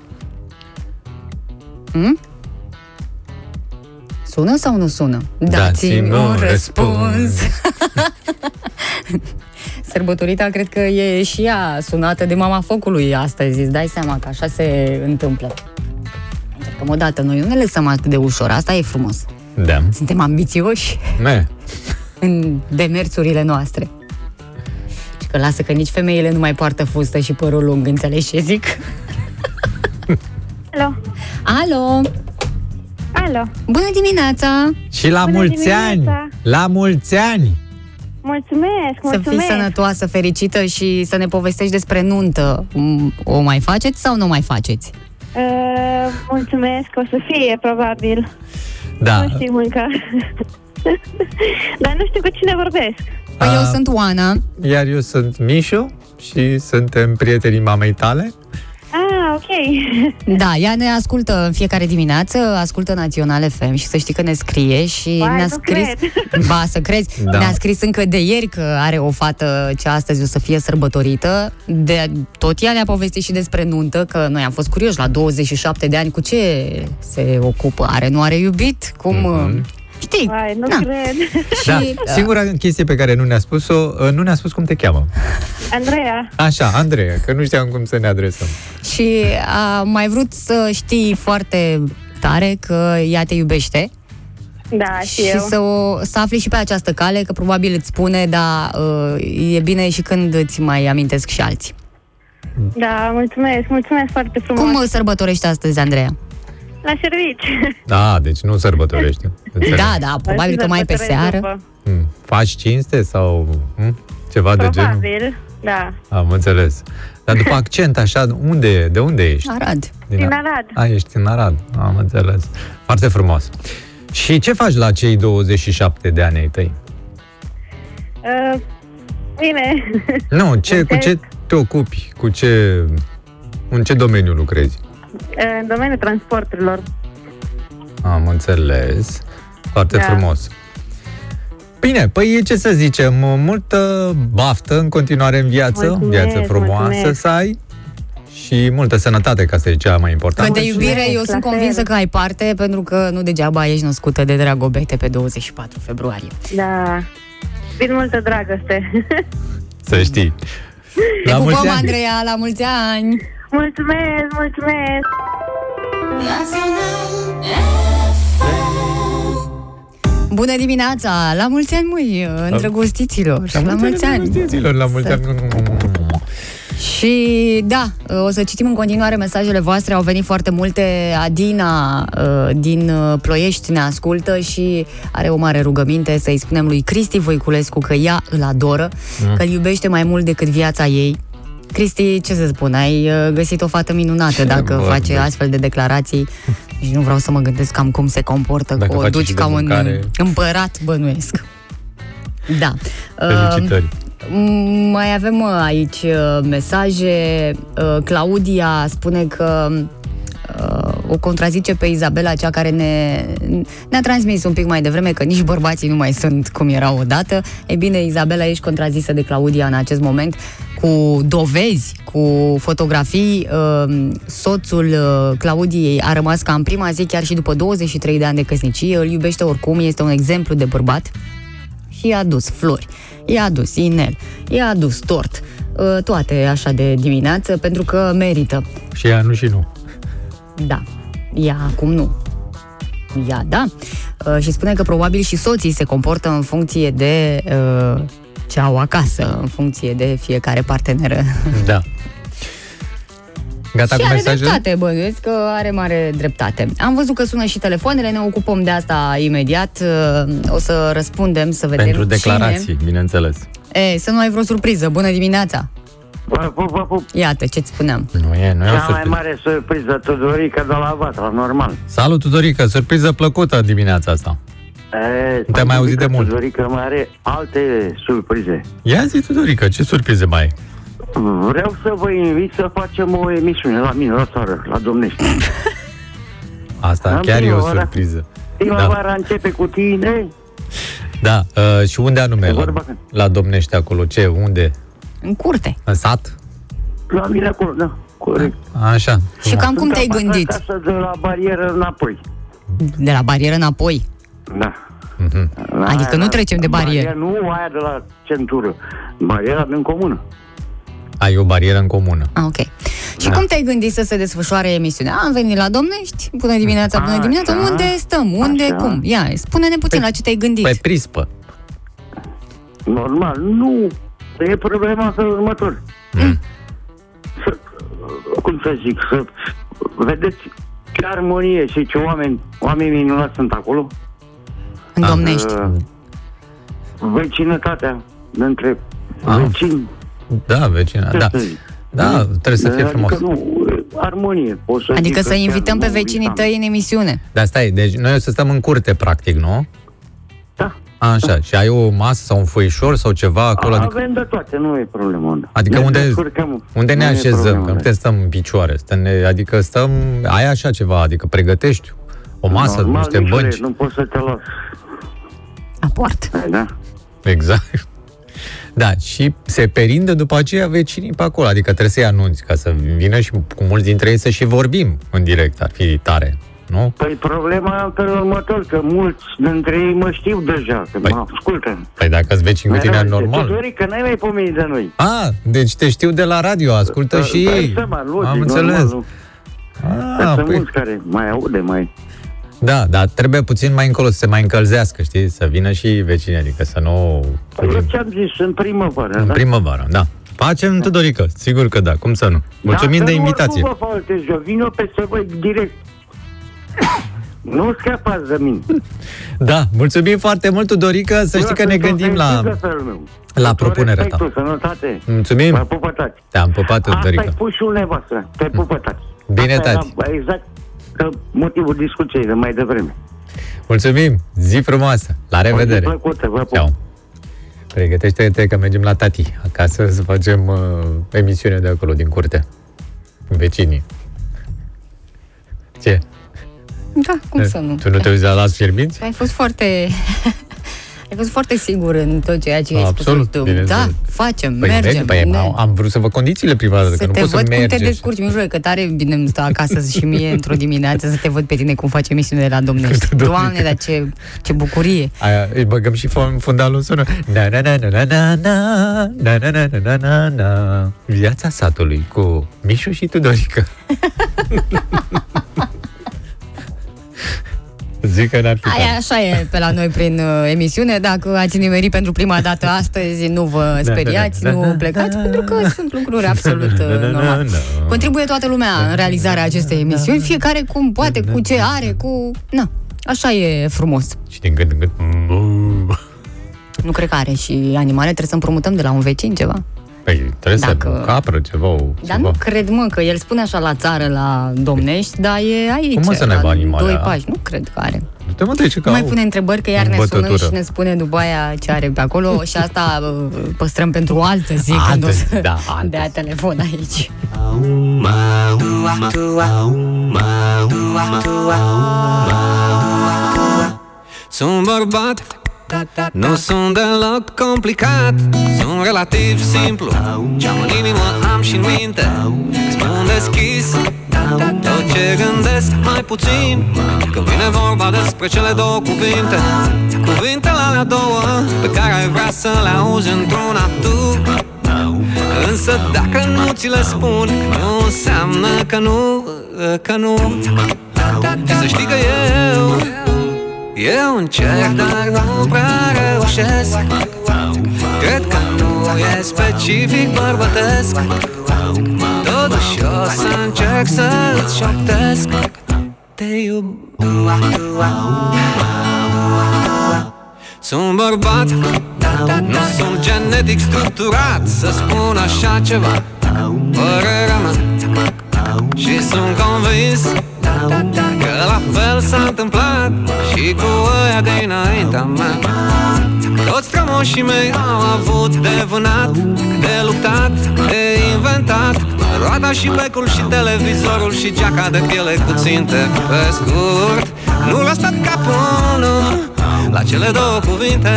Hmm? Sună sau nu sună? Dați-mi un răspuns. Sărbătorita cred că e și ea sunată de mama focului astăzi. Îți dai seama că așa se întâmplă. Încercăm o dată. Noi nu ne lăsăm atât de ușor. Asta e frumos. Da. Suntem ambițioși Ne. în demersurile noastre. Și că lasă că nici femeile nu mai poartă fustă și părul lung, înțelegi ce zic? Alo. Alo! Alo. Bună dimineața! Și la Bună mulți ani! dimineața! La mulți ani! Mulțumesc, Să fii mulțumesc. sănătoasă, fericită și să ne povestești despre nuntă. Mm, O mai faceți sau nu mai faceți? Uh, mulțumesc, o să fie, probabil. Da. Nu știu încă. Dar nu știu cu cine vorbesc. Păi eu sunt Oana. Iar eu sunt Mișu și suntem prietenii mamei tale. Ah, ok. Da, ea ne ascultă în fiecare dimineață, ascultă Național FM și să știi că ne scrie și Vai, ne-a nu scris... cred. Ba, să crezi, Da. ne-a scris încă de ieri că are o fată ce astăzi o să fie sărbătorită. De, tot ea ne-a povestit și despre nuntă, că noi am fost curioși la 27 de ani cu ce se ocupă. Are, nu are iubit? Cum... Mm-hmm. Știi? Vai, nu Na. cred. Da, Și, uh, singura chestie pe care nu ne-a spus-o, uh, nu ne-a spus cum te cheamă. Andreea. Așa, Andreea, că nu știam cum să ne adresăm. Și a mai vrut să știi foarte tare că ea te iubește. Da, și, și eu. să, o, să afli și pe această cale, că probabil îți spune, dar uh, e bine și când îți mai amintesc și alții. Da, mulțumesc, mulțumesc foarte frumos. Cum uh, sărbătorești astăzi, Andreea? La servici. Da, deci nu sărbătorește. Înțeleg. Da, da, probabil că mai pe Sărbătoresc seară. după. Hmm, Faci cinste sau hmm, ceva de genul? Probabil, da. Am înțeles. Dar după accent, așa, unde, de unde ești? Arad. Din Arad. A, ești în Arad. Am înțeles. Foarte frumos. Și ce faci la cei 27 de ani ai tăi? Uh, bine. Nu, ce, cu ce te ocupi? Cu ce, în ce domeniu lucrezi? Uh, În domeniul transporturilor. Am înțeles. Foarte Da. frumos. Bine, păi ce să zicem, multă baftă în continuare în viață, Mulțumesc, viață frumoasă mulțumesc. să ai și multă sănătate, ca să e cea mai Că importantă. de iubire eu la sunt fel. convinsă că ai parte, pentru că nu degeaba ești născută de dragobete pe 24 februarie. Da. Din multă dragoste. Să știi. Te La mulți pupăm, ani. Andreea, la mulți ani! Mulțumesc, mulțumesc! Bună dimineața! La mulți ani, măi, îndrăgostiților! Și la mulți ani! Îndrăgostiților, la mulți ani. Și da, o să citim în continuare mesajele voastre. Au venit foarte multe. Adina uh, din uh, Ploiești ne ascultă și are o mare rugăminte să-i spunem lui Cristi Voiculescu că ea îl adoră, Mm. că îl iubește mai mult decât viața ei. Cristi, ce să spun, ai uh, găsit o fată minunată dacă bă, face bă. astfel de declarații și nu vreau să mă gândesc cam cum se comportă, Dacă că o face duci și de ca un mâncare. împărat bănuiesc. Da. Felicitări. Mm, Mai avem uh, aici uh, mesaje. Uh, Claudia spune că uh, o contrazice pe Izabela, cea care ne, ne-a transmis un pic mai devreme că nici bărbații nu mai sunt cum erau odată. E bine, Izabela, ești contrazisă de Claudia în acest moment cu dovezi, cu fotografii. Uh, soțul uh, Claudiei a rămas ca în prima zi, chiar și după 23 de ani de căsnicie. Îl iubește oricum, este un exemplu de bărbat și i-a adus flori, i-a adus inel, i-a adus tort, uh, toate așa de dimineață, pentru că merită. Și ea nu și nu. Da, ea acum nu. Ea, da. Uh, Și spune că probabil și soții se comportă în funcție de uh, ce au acasă, în funcție de fiecare parteneră. Da. Gata și cu are mesajele? dreptate, bănuiesc că are mare dreptate. Am văzut că sună și telefoanele, ne ocupăm de asta imediat. Uh, O să răspundem, să vedem Pentru declarații, cine... bineînțeles. E, să nu ai vreo surpriză. Bună dimineața! Vă pup, vă pup. Iată, ce-ți spuneam. Nu e, nu e o Cea mai surpriză. mare surpriză, Tudorica de la Vatra, normal. Salut, Tudorica, surpriză plăcută dimineața asta. E, Nu te-am mai auzit de mult. Tudorica mai are alte surprize. Ia zi, Tudorica, ce surprize mai ai? Vreau să vă invit să facem o emisiune la mine la țară, la Domnești. Asta Am chiar e o primăvara. surpriză. Primăvara da. începe cu tine. Da, uh, și unde anume? La, la Domnește acolo, ce, unde? În curte. În sat? La mine acolo, da, corect. Așa. Și cam cum Sunt te-ai acasă, gândit? Acasă de la barieră înapoi. De la barieră înapoi. Da. Mhm. Adică nu trecem de barieră. Nu aia de la centură. Bariera din comună. Ai o barieră în comună. Ah, ok. Și Da. cum te-ai gândit să se desfășoare emisiunea? Am venit la Domnești, bună dimineața, bună Așa. dimineața, unde stăm, unde, Așa. cum? Ia, spune-ne puțin la ce te-ai gândit. Pe prispă. Normal, nu. E problema în felul următor. Mm. Să, cum să zic, să vedeți ce armonie și ce oameni, oameni minunați sunt acolo. În Domnești. Uh, vecinătatea între Ah. vecini. Da, vecina, Ce da. să zic? Da, trebuie să fie adică frumos. nu, armonie. Pot să Adică zic să că invităm chiar pe nu vecinii uitam. tăi în emisiune. Dar stai, deci noi o să stăm în curte, practic, nu? Da. Așa, și ai o masă sau un foișor sau ceva acolo? Adică, Avem de toate, nu e problemă. adică Ne unde, descurcăm. unde ne Nu e așezăm? problemă. Că nu putem să stăm în picioare. Stăm, ne- adică stăm, ai așa ceva, adică pregătești o masă, Normal, niște Micule, bănci. Nu pot să te las. Aport. Da. Exact. Da, și se perindă după aceea vecinii pe acolo, adică trebuie să-i anunți ca să vină și cu mulți dintre ei să și vorbim în direct, ar fi tare, nu? Păi problema e în felul următor, că mulți dintre ei mă știu deja, că mă ascultă. Păi dacă îți vecini cu tine, Mereu zice, normal. Tudorică, n-ai mai pomenit de noi. A, deci te știu de la radio, ascultă Da, și dai ei. seama, logic, Am normal, înțeles. nu. Ah, Sunt păi, mulți care mai aude, mai... da, dar trebuie puțin mai încolo să se mai încălzească, știi? Să vină și vecinii, adică să nu... Eu ce-am zis, în primăvară, În da? primăvară, da. Facem, Tudorică, sigur că da, cum să nu. Mulțumim Dacă de nu, invitație. Nu vă faltez eu, vin eu peste voi direct. nu scapați de mine. Da, mulțumim foarte mult, Tudorică, să știi că ne gândim la, De felul meu. la propunerea ta. Respectul, sănătate. Mulțumim. Vă pupă tati. Te-am pupat, Asta Tudorică. ai pus și un nevastă. Te pupă tati. Bine, Asta tati. Era exact că motivul discuției de mai devreme. Mulțumim, zi frumoasă, la revedere. O zi plăcută, vă pup. Ceau. Pregătește-te că mergem la tati acasă să facem uh, emisiune de acolo, din curte. Vecinii. Ce? Da, cum să nu? Tu nu te uiți la las fierbinți? Ai fost foarte... Ai fost foarte sigur în tot ceea ce ai spus. Absolut, tu. bineînțeles. Da, facem, Păi, mergem. merge, păi, ne- am, am vrut să văd condițiile prima dată, să că nu te poți văd să cum te mergi. descurci, mi jur că tare bine îmi stă acasă și mie într-o dimineață să te văd pe tine cum faci emisiune de la Domnești. Doamne, dar ce, ce bucurie! Aia, îi băgăm și fun- fundalul în sună. Na, na, na, na, na, na, na, na, na, na, na, na, na. Viața satului cu Mișu și Tudorică. Zic că n-ar fi Aia tare. așa e pe la noi prin uh, emisiune. Dacă ați nimerit pentru prima dată astăzi, nu vă Da, speriați, da, da, nu da, plecați, pentru că sunt lucruri absolut Da, da, uh, da, normale. da. Contribuie toată lumea în realizarea acestei emisiuni, fiecare cum poate, cu ce are, cu... Na, așa e frumos. Și din când în când... Nu cred că are și animale, trebuie să împrumutăm de la un vecin ceva. Păi, trebuie Dacă- să capră ceva, o, Dar ceva. nu cred, mă, că el spune așa la țară, la domnești, dar e aici. Cum mă să la n-aibă animale Doi ala? pași, nu cred că are. Nu te mă trece Nu ca mai o- pune întrebări, că iar ne sună bătătură. și ne spune după aia ce are pe acolo și asta uh, păstrăm pentru o altă zi Altă când o zi, să da, altă dea telefon aici. Sunt bărbat Nu sunt deloc complicat Sunt relativ simplu. Ce-am în inimă am și în minte. Spun deschis Tot ce gândesc mai puțin. Când vine vorba despre cele două cuvinte Cuvintele alea două Pe care ai vrea să le auzi într-una tu. Însă dacă nu ți le spun Nu înseamnă că nu Că nu. Și să știi că eu eu încerc, dar nu prea reușesc. Cred că nu e specific bărbătesc. Totuși o să încerc să-ți șoptesc. Te iub Sunt bărbat Nu sunt genetic structurat Să spun așa ceva. Părerea mea Și sunt convins Că la fel s-a întâmplat Și cu ăia dinaintea mea. Toți strămoșii mei au avut de vânat De luptat, de inventat. Roata și becul și televizorul Și geaca de piele cu ținte. Pe scurt, nu l-a stat capul nu, La cele două cuvinte.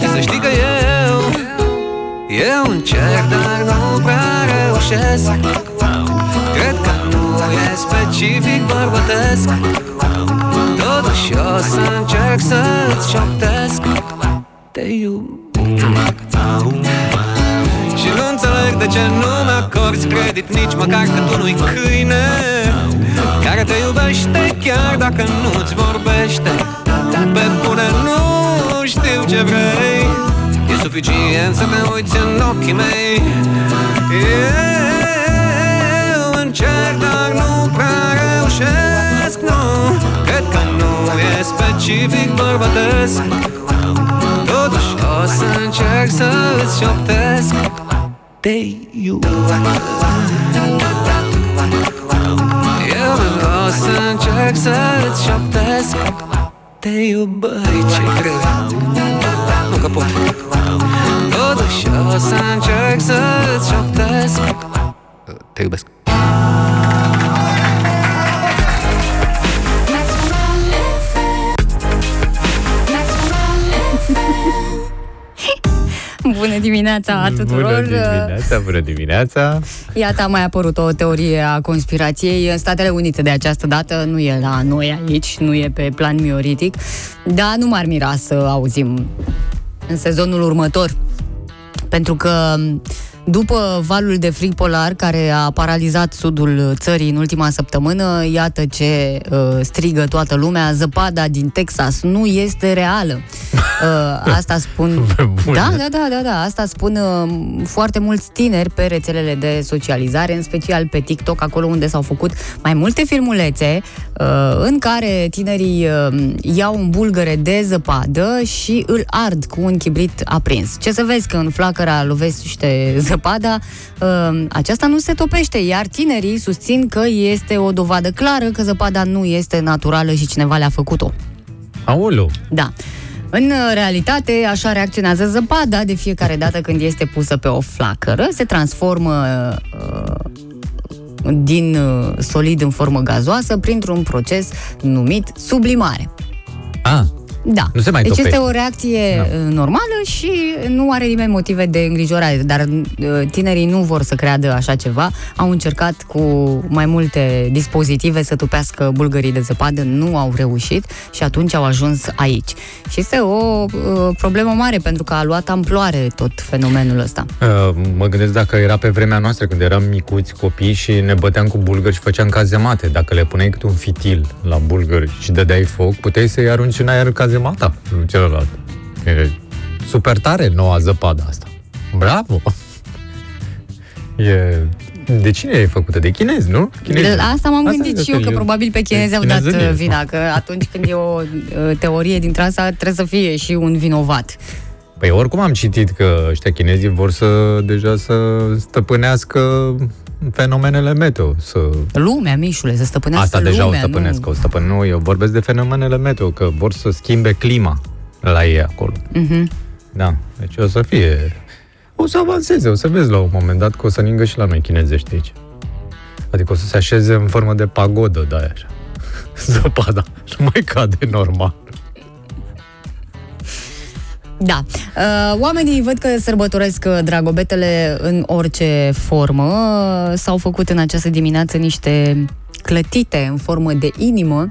Și să știi că eu Eu încerc, dar nu prea reușesc. Cred că nu e specific bărbătesc. Totuși o să încerc să-ți șoptesc. Te iub Și nu înțeleg de ce nu mi-acorzi credit Nici măcar că tu nu-i câine. Care te iubește chiar dacă nu-ți vorbește. Pe bune nu știu ce vrei. E suficient să te uiți în ochii mei. Eu încerc, dar nu prea reușesc, nu. Cred că nu e specific bărbătesc. Totuși o să încerc să-ți șoptesc. Te iub Eu o să încerc să-ți șoptesc. Te iub, băi, ce greu Nu că pot. Totuși o să încerc să-ți șoptesc. Te iubesc Bună dimineața tuturor! Bună dimineața, bună dimineața! Iată, a mai apărut o teorie a conspirației în Statele Unite de această dată, nu e la noi aici, nu e pe plan mioritic, dar nu m-ar mira să auzim în sezonul următor. Pentru că după valul de frig polar care a paralizat sudul țării în ultima săptămână, iată ce uh, strigă toată lumea, zăpada din Texas nu este reală. Uh, asta spun... Da, da, da, da, da, asta spun uh, foarte mulți tineri pe rețelele de socializare, în special pe TikTok, acolo unde s-au făcut mai multe filmulețe uh, în care tinerii uh, iau un bulgăre de zăpadă și îl ard cu un chibrit aprins. Ce să vezi că în flacăra lovește zăpada, uh, aceasta nu se topește, iar tinerii susțin că este o dovadă clară că zăpada nu este naturală și cineva le-a făcut-o. Aolo! Da. În uh, realitate, așa reacționează zăpada de fiecare dată când este pusă pe o flacără, se transformă uh, din uh, solid în formă gazoasă printr-un proces numit sublimare. Ah, Da. Nu se mai deci topește. este o reacție Da. uh, normală și nu are nimeni motive de îngrijorare, dar uh, tinerii nu vor să creadă așa ceva. Au încercat cu mai multe dispozitive să tupească bulgării de zăpadă, nu au reușit și atunci au ajuns aici. Și este o uh, problemă mare pentru că a luat amploare tot fenomenul ăsta. Uh, Mă gândesc dacă era pe vremea noastră, când eram micuți copii și ne băteam cu bulgări și făceam cazemate. Dacă le puneai câte un fitil la bulgări și dădeai foc, puteai să-i arunci în aer cazemata lui celălalt. E super tare noua zăpadă asta. Bravo! E... De cine e făcută? De chinezi, nu? Chinezi. De la asta m-am Asta gândit e și eu, că e- probabil pe chinezi e au dat chinezărie. uh, vina, că atunci când e o uh, teorie dintre asta, trebuie să fie și un vinovat. Păi oricum am citit că ăștia chinezii vor să deja să stăpânească fenomenele meteo, să Lumea, Mișule, să stăpânească Asta deja lumea, o stăpânesc, nu... o stăpân. Nu, eu vorbesc de fenomenele meteo, că vor să schimbe clima la ei acolo. Mhm. Da, deci o să fie... O să avanseze, o să vezi la un moment dat că o să ningă și la noi chinezești aici. Adică o să se așeze în formă de pagodă, da, așa. Zăpada. Nu mai cade normal. Da. Uh, oamenii văd că sărbătoresc uh, dragobetele în orice formă. Uh, S-au făcut în această dimineață niște clătite în formă de inimă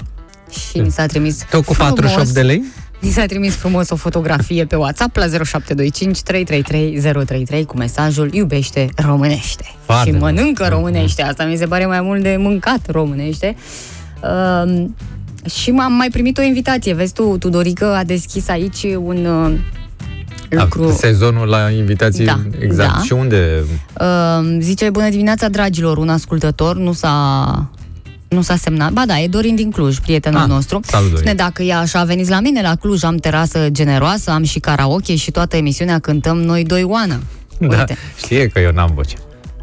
și mi s-a trimis Tot cu frumos, 48 de lei? Mi s-a trimis frumos o fotografie pe WhatsApp la 0725 333 033 cu mesajul Iubește românește. Foarte și bun. mănâncă românește. Asta mi se pare mai mult de mâncat românește. Uh, și m-am mai primit o invitație. Vezi tu, Tudorică a deschis aici un uh, lucru. A, sezonul la invitații, Da, exact. da. Și unde? Uh, zice, bună dimineața, dragilor, un ascultător, nu s-a nu s-a semnat. Ba da, e Dorin din Cluj, prietenul Ah, nostru. salut, Dorin. Spune, dacă e așa, veniți la mine la Cluj, am terasă generoasă, am și karaoke și toată emisiunea cântăm noi doi oană. Da, Uite. știe că eu n-am voce.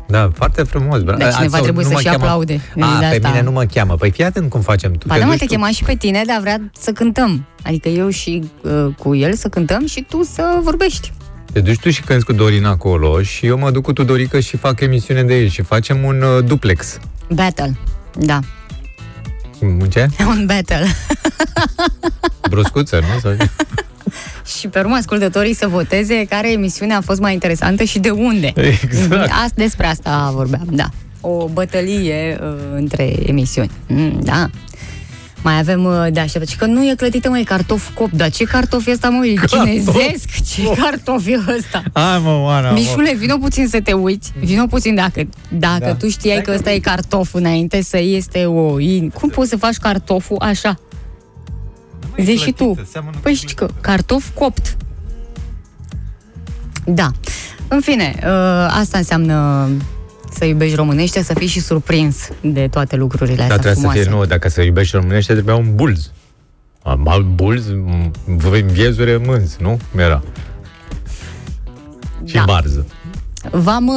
Da, foarte frumos. Bra- Dar cineva sau trebuie nu mă să-și cheamă- aplaude. A, De pe asta- mine nu mă cheamă. Păi fii atent cum facem. Tu Ba te da, mă, duci te tu- chema și pe tine, dar vrea să cântăm. Adică eu și uh, cu el să cântăm și tu să vorbești. Te duci tu și cânti cu Dorin acolo și eu mă duc cu Tudorică și fac emisiune de aici și facem un uh, duplex. Battle. Da, Un ce? un battle. Bruscuță, nu? Sau... și pe urmă ascultătorii să voteze care emisiune a fost mai interesantă și de unde. Exact. Asta, despre asta vorbeam, da. O bătălie uh, între emisiuni. Mm, da. Mai avem uh, de așteptat. Și că nu e clătită, măi, cartof cop. Dar ce cartof e ăsta, măi? Cartof Chinezesc? Ce cartof e ăsta? Hai mă, Oana, mă. Mișule, vino puțin să te uiți. Vino puțin dacă, dacă Da. tu știai că ăsta e cartof înainte să este o... in- Cum poți să faci cartoful așa? Zici și tu. Păi știi că cartof copt. Da. În fine, uh, asta înseamnă să iubești românește, să fii și surprins de toate lucrurile Dar astea trebuie frumoase. să fie, nu, dacă să iubești românește, trebuia un bulz. Am bulz, m- viezure mânz, nu? Era. Și Da. barză. V-am uh,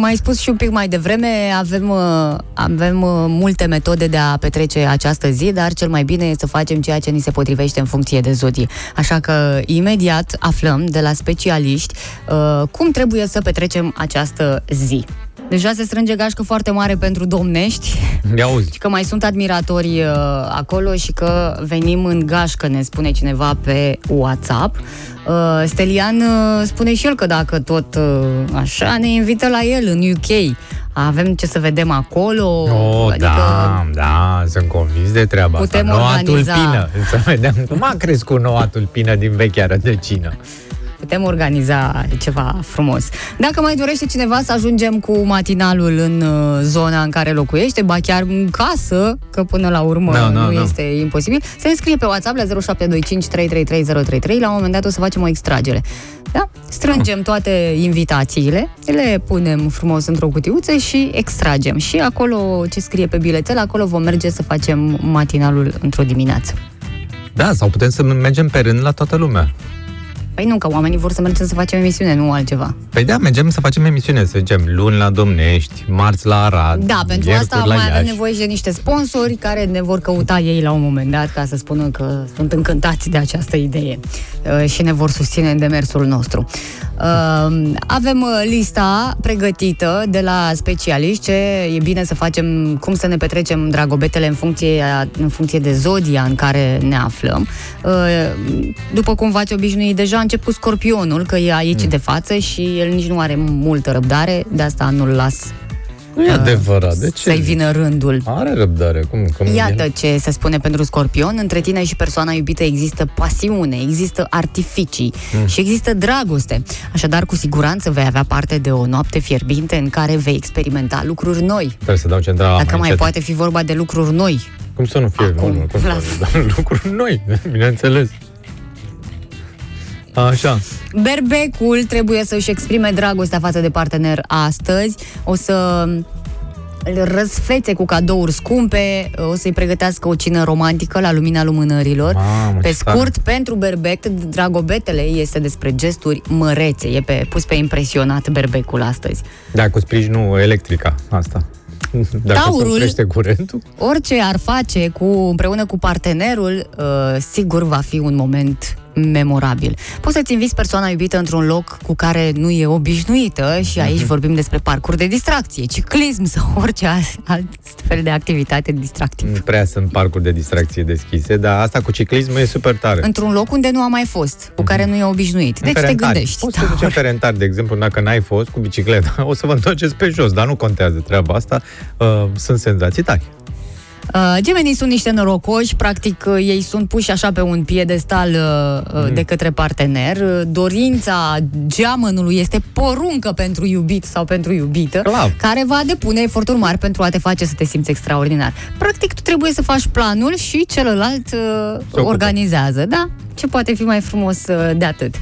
mai spus și un pic mai devreme, avem, uh, avem uh, multe metode de a petrece această zi, dar cel mai bine este să facem ceea ce ni se potrivește în funcție de zodie. Așa că imediat aflăm de la specialiști uh, cum trebuie să petrecem această zi. Deja se strânge gașcă foarte mare pentru domnești, Ia auzi. și că mai sunt admiratori uh, acolo și că venim în gașcă, ne spune cineva pe WhatsApp. Uh, Stelian uh, spune și el că dacă tot uh, așa, ne invită la el în UK. Avem ce să vedem acolo. Oh, adică... da, da, sunt convins de treaba Putem asta. Noua organiza- tulpină. Să vedem cum a crescut noua tulpină din vechea rădăcină. Putem organiza ceva frumos. Dacă mai dorește cineva să ajungem cu matinalul în uh, zona în care locuiește, ba chiar în casă, că până la urmă Da, da, nu da. este imposibil, se înscrie pe WhatsApp la 0725 333 La un moment dat o să facem o extragere. Da? Strângem toate invitațiile, le punem frumos într-o cutiuță și extragem. Și acolo ce scrie pe bilețel, acolo vom merge să facem matinalul într-o dimineață. Da, sau putem să mergem pe rând la toată lumea. Păi nu, că oamenii vor să mergem să facem emisiune, nu altceva. Păi da, mergem să facem emisiune, să zicem, luni la Domnești, marți la Arad, Da, pentru miercuri asta la mai avem Iași. nevoie și de niște sponsori care ne vor căuta ei la un moment dat ca să spună că sunt încântați de această idee uh, și ne vor susține în demersul nostru. Uh, avem uh, lista pregătită de la specialiști ce e bine să facem, cum să ne petrecem dragobetele în funcție, în funcție de zodia în care ne aflăm. Uh, după cum v-ați obișnuit, deja a început cu scorpionul, că e aici Mm. de față și el nici nu are multă răbdare, de asta nu-l las Nu e adevărat. De ce? să-i vină rândul. Are răbdare. Cum, cum Iată vine? ce se spune pentru scorpion. Între tine și persoana iubită există pasiune, există artificii Mm. și există dragoste. Așadar, cu siguranță vei avea parte de o noapte fierbinte în care vei experimenta lucruri noi. Trebuie să dau centrala Dacă mai încet. poate fi vorba de lucruri noi. Cum să nu fie? Acum, cum să dau lucruri noi, bineînțeles. Așa. Berbecul trebuie să-și exprime dragostea față de partener astăzi. O să îl răsfețe cu cadouri scumpe, o să-i pregătească o cină romantică la lumina lumânărilor. Mamă, pe ce tare. scurt, pentru berbec, dragobetele este despre gesturi mărețe. E pe, pus pe impresionat berbecul astăzi. Da, cu sprijinul electrica, asta. Dacă Taurul- se oprește curentul, Orice ar face cu, împreună cu partenerul, uh, sigur va fi un moment memorabil. Poți să-ți inviți persoana iubită într-un loc cu care nu e obișnuită și aici Mhm. vorbim despre parcuri de distracție, ciclism sau orice alt, alt fel de activitate distractivă. nu prea sunt parcuri de distracție deschise, dar asta cu ciclismul e super tare. Într-un loc unde nu a mai fost, cu care nu e obișnuit. În Deci te Ferentari. gândești. Poți să te duci în Ferentari, de exemplu, dacă n-ai fost cu bicicleta, o să vă întoarceți pe jos, dar nu contează treaba asta. Uh, sunt senzații tari. Uh, gemenii sunt niște norocoși, practic uh, ei sunt puși așa pe un piedestal uh, Mm. uh, de către partener. Uh, Dorința geamănului este poruncă pentru iubit sau pentru iubită, Clar. care va depune eforturi mari pentru a te face să te simți extraordinar. Practic, tu trebuie să faci planul și celălalt uh, ocupă. organizează, da? Ce poate fi mai frumos uh, de atât?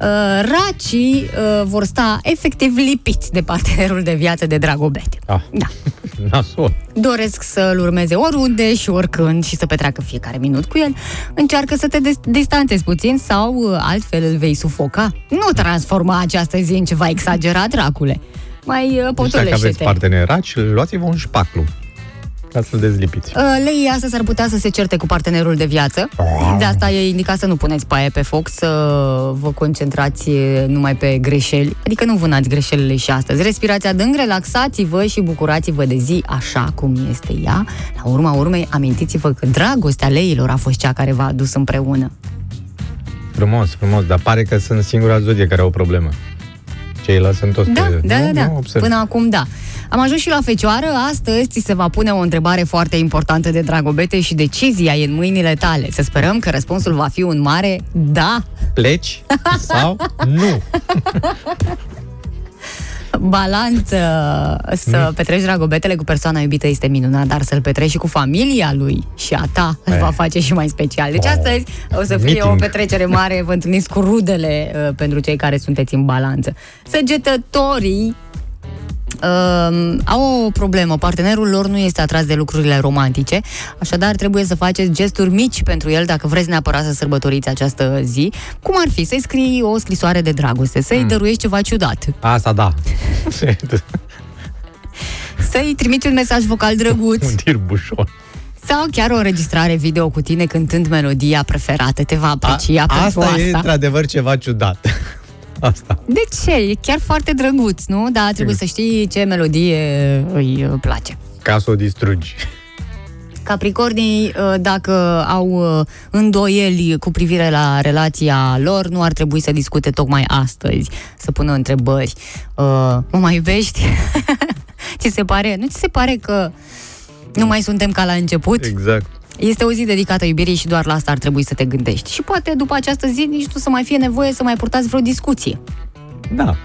Uh, racii uh, vor sta efectiv lipiți de partenerul de viață de dragobete. Ah. Da. Nasol. doresc să-l urmeze oriunde și oricând și să petreacă fiecare minut cu el, încearcă să te des- distanțezi puțin sau uh, altfel îl vei sufoca. Nu transforma această zi în ceva exagerat, dracule. Mai uh, Deci dacă aveți potolește-te. parteneraci, luați-vă un șpaclu ca să-l dezlipiți. Uh, Lei astăzi ar putea să se certe cu partenerul de viață. De asta e indicat să nu puneți paie pe foc, să vă concentrați uh, numai pe greșeli. Adică nu vânați greșelile și astăzi. Respirați adânc, relaxați-vă și bucurați-vă de zi așa cum este ea. La urma urmei, amintiți-vă că dragostea leilor a fost cea care v-a adus împreună. Frumos, frumos, dar pare că sunt singura zodie care au o problemă. Ceilalți sunt toți Da, pe... da, nu, da, da. Nu, observ. Până acum, da. Am ajuns și la fecioară. Astăzi ți se va pune o întrebare foarte importantă de dragobete și decizia e în mâinile tale. Să sperăm că răspunsul va fi un mare da. Pleci sau nu? Balanță să Mm. petreci dragobetele cu persoana iubită este minunat, dar să-l petreci și cu familia lui și a ta îl va face și mai special. Deci Oh. astăzi o să fie Meeting. o petrecere mare, vă întâlniți cu rudele uh, pentru cei care sunteți în balanță. Săgetătorii um, au o problemă. Partenerul lor nu este atras de lucrurile romantice, așadar trebuie să faceți gesturi mici pentru el dacă vreți neapărat să sărbătoriți această zi. Cum ar fi? Să-i scrii o scrisoare de dragoste, să-i Mm. dăruiești ceva ciudat, Asta da. să-i trimiți un mesaj vocal drăguț un tir bușor. sau chiar o înregistrare video cu tine cântând melodia preferată. Te va aprecia pentru Asta e asta. într-adevăr ceva ciudat. Asta. De ce? E chiar foarte drăguț, nu? Dar trebuie să știi ce melodie îi uh, place. Ca să o distrugi. Capricornii, uh, dacă au uh, îndoieli cu privire la relația lor, nu ar trebui să discute tocmai astăzi, să pună întrebări. Uh, Mă mai iubești? ți se pare? Nu ți se pare că nu mai suntem ca la început? Exact. Este o zi dedicată iubirii și doar la asta ar trebui să te gândești. Și poate după această zi nici nu să mai fie nevoie să mai purtați vreo discuție. Da.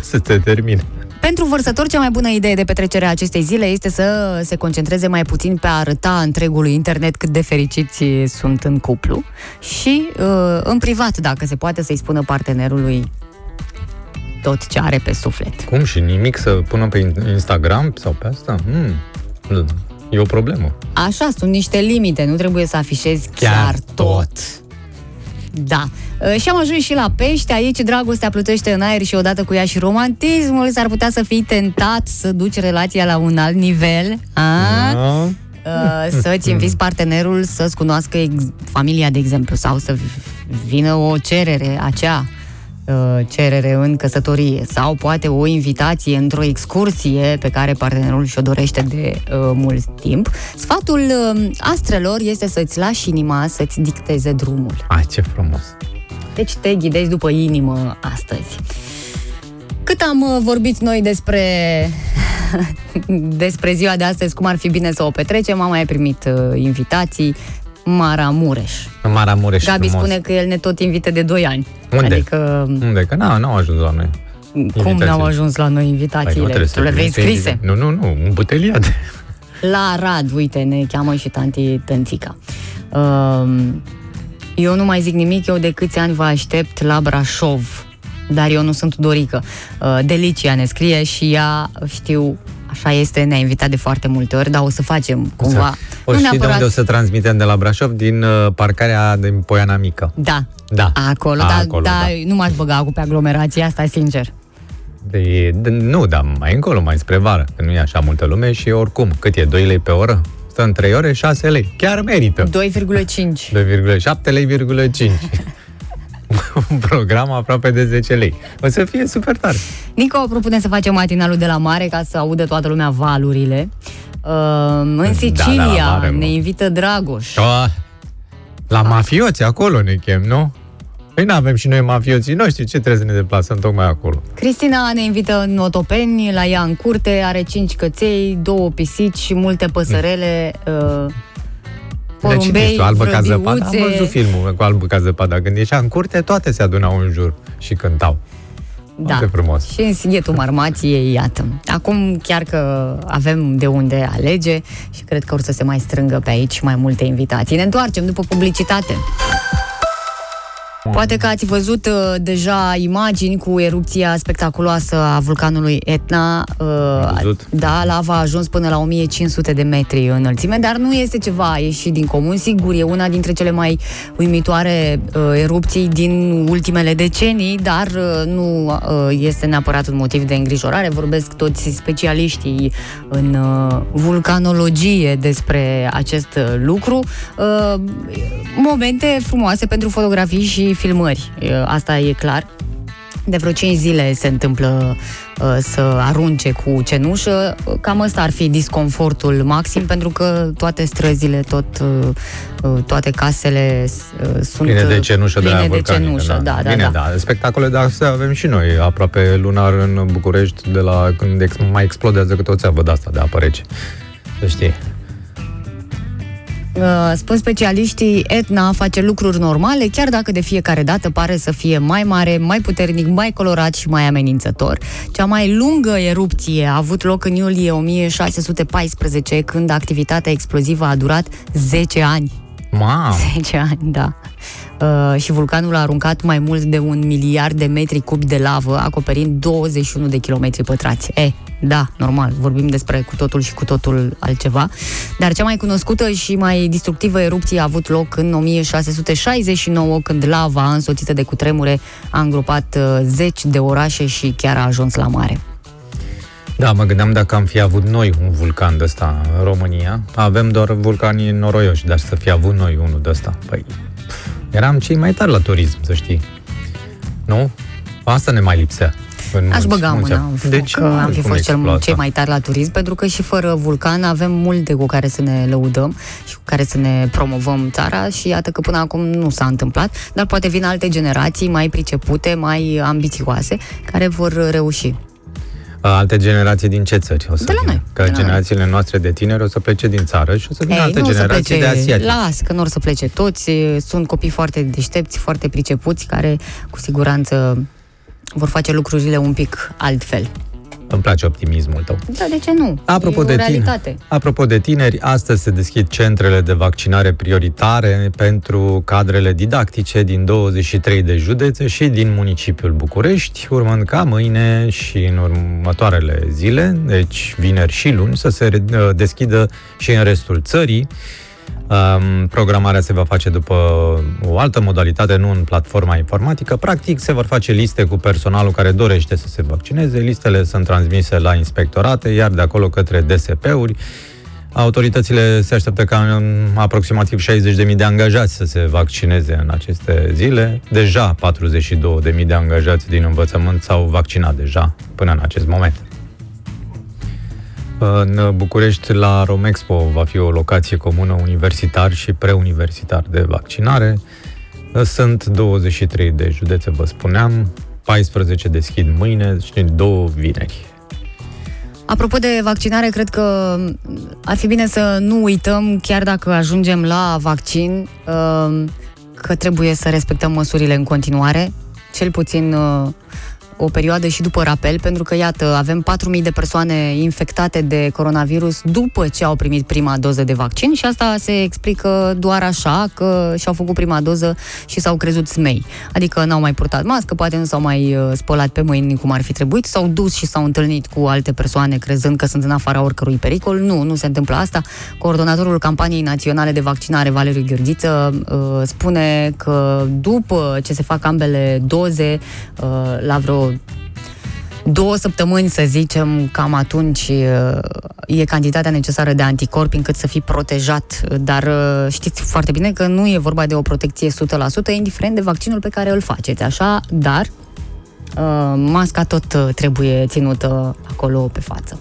să se termine. Pentru vărsători, cea mai bună idee de petrecere a acestei zile este să se concentreze mai puțin pe a arăta întregului internet cât de fericiți sunt în cuplu și uh, în privat, dacă se poate, să-i spună partenerului tot ce are pe suflet. Cum și nimic să pună pe Instagram sau pe asta? Hmm. E o problemă. Așa, sunt niște limite, nu trebuie să afișezi chiar, chiar tot. Da. Uh, Și am ajuns și la pește, aici dragostea plutește în aer și odată cu ea și romantismul, s-ar putea să fii tentat să duci relația la un alt nivel. A? Da. Uh, să-ți inviți partenerul să-ți cunoască ex- familia, de exemplu, sau să vină o cerere, acea uh, cerere în căsătorie sau poate o invitație într-o excursie pe care partenerul și-o dorește de uh, mult timp, sfatul uh, astrelor este să-ți lași inima să-ți dicteze drumul. Ai, ce frumos! Deci te ghidezi după inimă astăzi. Cât am uh, vorbit noi despre despre ziua de astăzi, cum ar fi bine să o petrecem, am mai primit uh, invitații. Maramureș. Maramureș Gabi frumos. spune că el ne tot invită de 2 ani. Unde? Adică Unde? Că n-au, n-au ajuns la noi. cum Invitațiile. n-au ajuns la noi Păi nu invitațiile? trebuie să tu le vei trimiți scrise. invita- Nu, nu, nu, un buteliat. La Rad, uite, ne cheamă și tanti Tănțica. Um, eu nu mai zic nimic, eu de câți ani vă aștept la Brașov, dar eu nu sunt Dorică. Uh, Delicia ne scrie și ea, știu, așa este, ne-a invitat de foarte multe ori, dar o să facem cumva. O nu știi de unde o să transmitem de la Brașov? Din uh, parcarea din Poiana Mică. Da, Da. acolo, A, dar acolo, da, da. nu m-aș băga cu pe aglomerație, asta sincer. De, de, nu, dar mai încolo, mai spre vară, că nu e așa multă lume și oricum, cât e? 2 lei pe oră? Stă în 3 ore, 6 lei. Chiar merită. 2,5. 2,7 lei, 5. Un program aproape de 10 lei. O să fie super tare. Nico, propune să facem matinalul de la mare ca să audă toată lumea valurile. Uh, în Sicilia Da, la mare, mă. ne invită Dragoș. Oh, la mafioți, acolo ne chem, nu? Păi nu avem și noi mafioții noștri, ce trebuie să ne deplasăm tocmai acolo? Cristina ne invită în Otopeni, la ea în curte, are cinci căței, două pisici și multe păsărele, uh, De cine porumbei, ești tu? Albă ca zăpada? Am vrăbiuțe. văzut filmul cu albă ca zăpada. Când ieșea în curte, toate se adunau în jur și cântau. Da. Foarte frumos. Și în Sighetul Marmației, iată. Acum chiar că avem de unde alege și cred că or să se mai strângă pe aici mai multe invitații. Ne întoarcem după publicitate. Poate că ați văzut uh, deja imagini cu erupția spectaculoasă a vulcanului Etna. Uh, văzut. da, lava a ajuns până la 1500 de metri înălțime, dar nu este ceva ieșit din comun. Sigur, e una dintre cele mai uimitoare uh, erupții din ultimele decenii, dar uh, nu uh, este neapărat un motiv de îngrijorare. Vorbesc toți specialiștii în uh, vulcanologie despre acest uh, lucru. Uh, momente frumoase pentru fotografii și filmări, uh, asta e clar. De vreo 5 zile se întâmplă uh, să arunce cu cenușă. Cam ăsta ar fi disconfortul maxim, pentru că toate străzile, tot, uh, uh, toate casele uh, sunt Pline de cenușă de pline aia de vulcanică, cenușă, da, da, Bine, da. da. Spectacole de astea avem și noi, aproape lunar în București, de la când ex- mai explodează câte o țeavă de asta de apă rece. Să știi. Uh, Spun specialiștii, Etna face lucruri normale, chiar dacă de fiecare dată pare să fie mai mare, mai puternic, mai colorat și mai amenințător. Cea mai lungă erupție a avut loc în iulie 1614, când activitatea explozivă a durat 10 ani. Mamă! 10 ani, da. Uh, și vulcanul a aruncat mai mult de un miliard de metri cubi de lavă, acoperind 21 de kilometri pătrați. E, da, normal, vorbim despre cu totul și cu totul altceva. Dar cea mai cunoscută și mai distructivă erupție a avut loc în 1669, când lava, însoțită de cutremure, a îngropat uh, zeci de orașe și chiar a ajuns la mare. Da, mă gândeam dacă am fi avut noi un vulcan de ăsta în România. Avem doar vulcanii noroioși, dar să fi avut noi unul de ăsta. Păi, pf, eram cei mai tari la turism, să știi. Nu? Asta ne mai lipsea. În Aș mulți- băga mulți mâna ani. în foc De ce că nu? am fi Cum fost cel, exploata? cei mai tari la turism, pentru că și fără vulcan avem multe cu care să ne lăudăm și cu care să ne promovăm țara și iată că până acum nu s-a întâmplat, dar poate vin alte generații mai pricepute, mai ambițioase, care vor reuși. Alte generații din ce țări o să De la vină? noi, Că de la generațiile noastre de tineri o să plece din țară și o să vină alte nu o să generații plece, de asiatici. Las, că nu or să plece toți, sunt copii foarte deștepți, foarte pricepuți, care cu siguranță vor face lucrurile un pic altfel. Îmi place optimismul tău. Da, de ce nu? Apropo e de o tine. realitate. Apropo de tineri, astăzi se deschid centrele de vaccinare prioritare pentru cadrele didactice din 23 de județe și din municipiul București, urmând ca mâine și în următoarele zile, deci vineri și luni, să se uh, deschidă și în restul țării. Um, programarea se va face după o altă modalitate, nu în platforma informatică. Practic, se vor face liste cu personalul care dorește să se vaccineze. Listele sunt transmise la inspectorate, iar de acolo către DSP-uri. Autoritățile se așteaptă ca în aproximativ 60.000 de angajați să se vaccineze în aceste zile. Deja 42.000 de angajați din învățământ s-au vaccinat deja până în acest moment. În București, la Romexpo, va fi o locație comună universitar și preuniversitar de vaccinare. Sunt 23 de județe, vă spuneam, 14 deschid mâine și două vineri. Apropo de vaccinare, cred că ar fi bine să nu uităm, chiar dacă ajungem la vaccin, uh, că trebuie să respectăm măsurile în continuare, cel puțin uh, o perioadă și după rapel, pentru că, iată, avem 4.000 de persoane infectate de coronavirus după ce au primit prima doză de vaccin și asta se explică doar așa că și-au făcut prima doză și s-au crezut smei. Adică n-au mai purtat mască, poate nu s-au mai uh, spălat pe mâini cum ar fi trebuit, s-au dus și s-au întâlnit cu alte persoane crezând că sunt în afara oricărui pericol. Nu, nu se întâmplă asta. Coordonatorul campaniei naționale de vaccinare, Valeriu Gheorghiță, uh, spune că după ce se fac ambele doze, uh, la vreo două săptămâni, să zicem, cam atunci e cantitatea necesară de anticorpi încât să fii protejat, dar știți foarte bine că nu e vorba de o protecție 100%, indiferent de vaccinul pe care îl faceți, așa, dar masca tot trebuie ținută acolo pe față.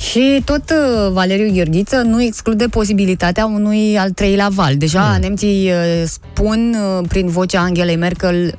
Și tot Valeriu Gheorghiță nu exclude posibilitatea unui al treilea val. Deja mm. nemții spun prin vocea Angelei Merkel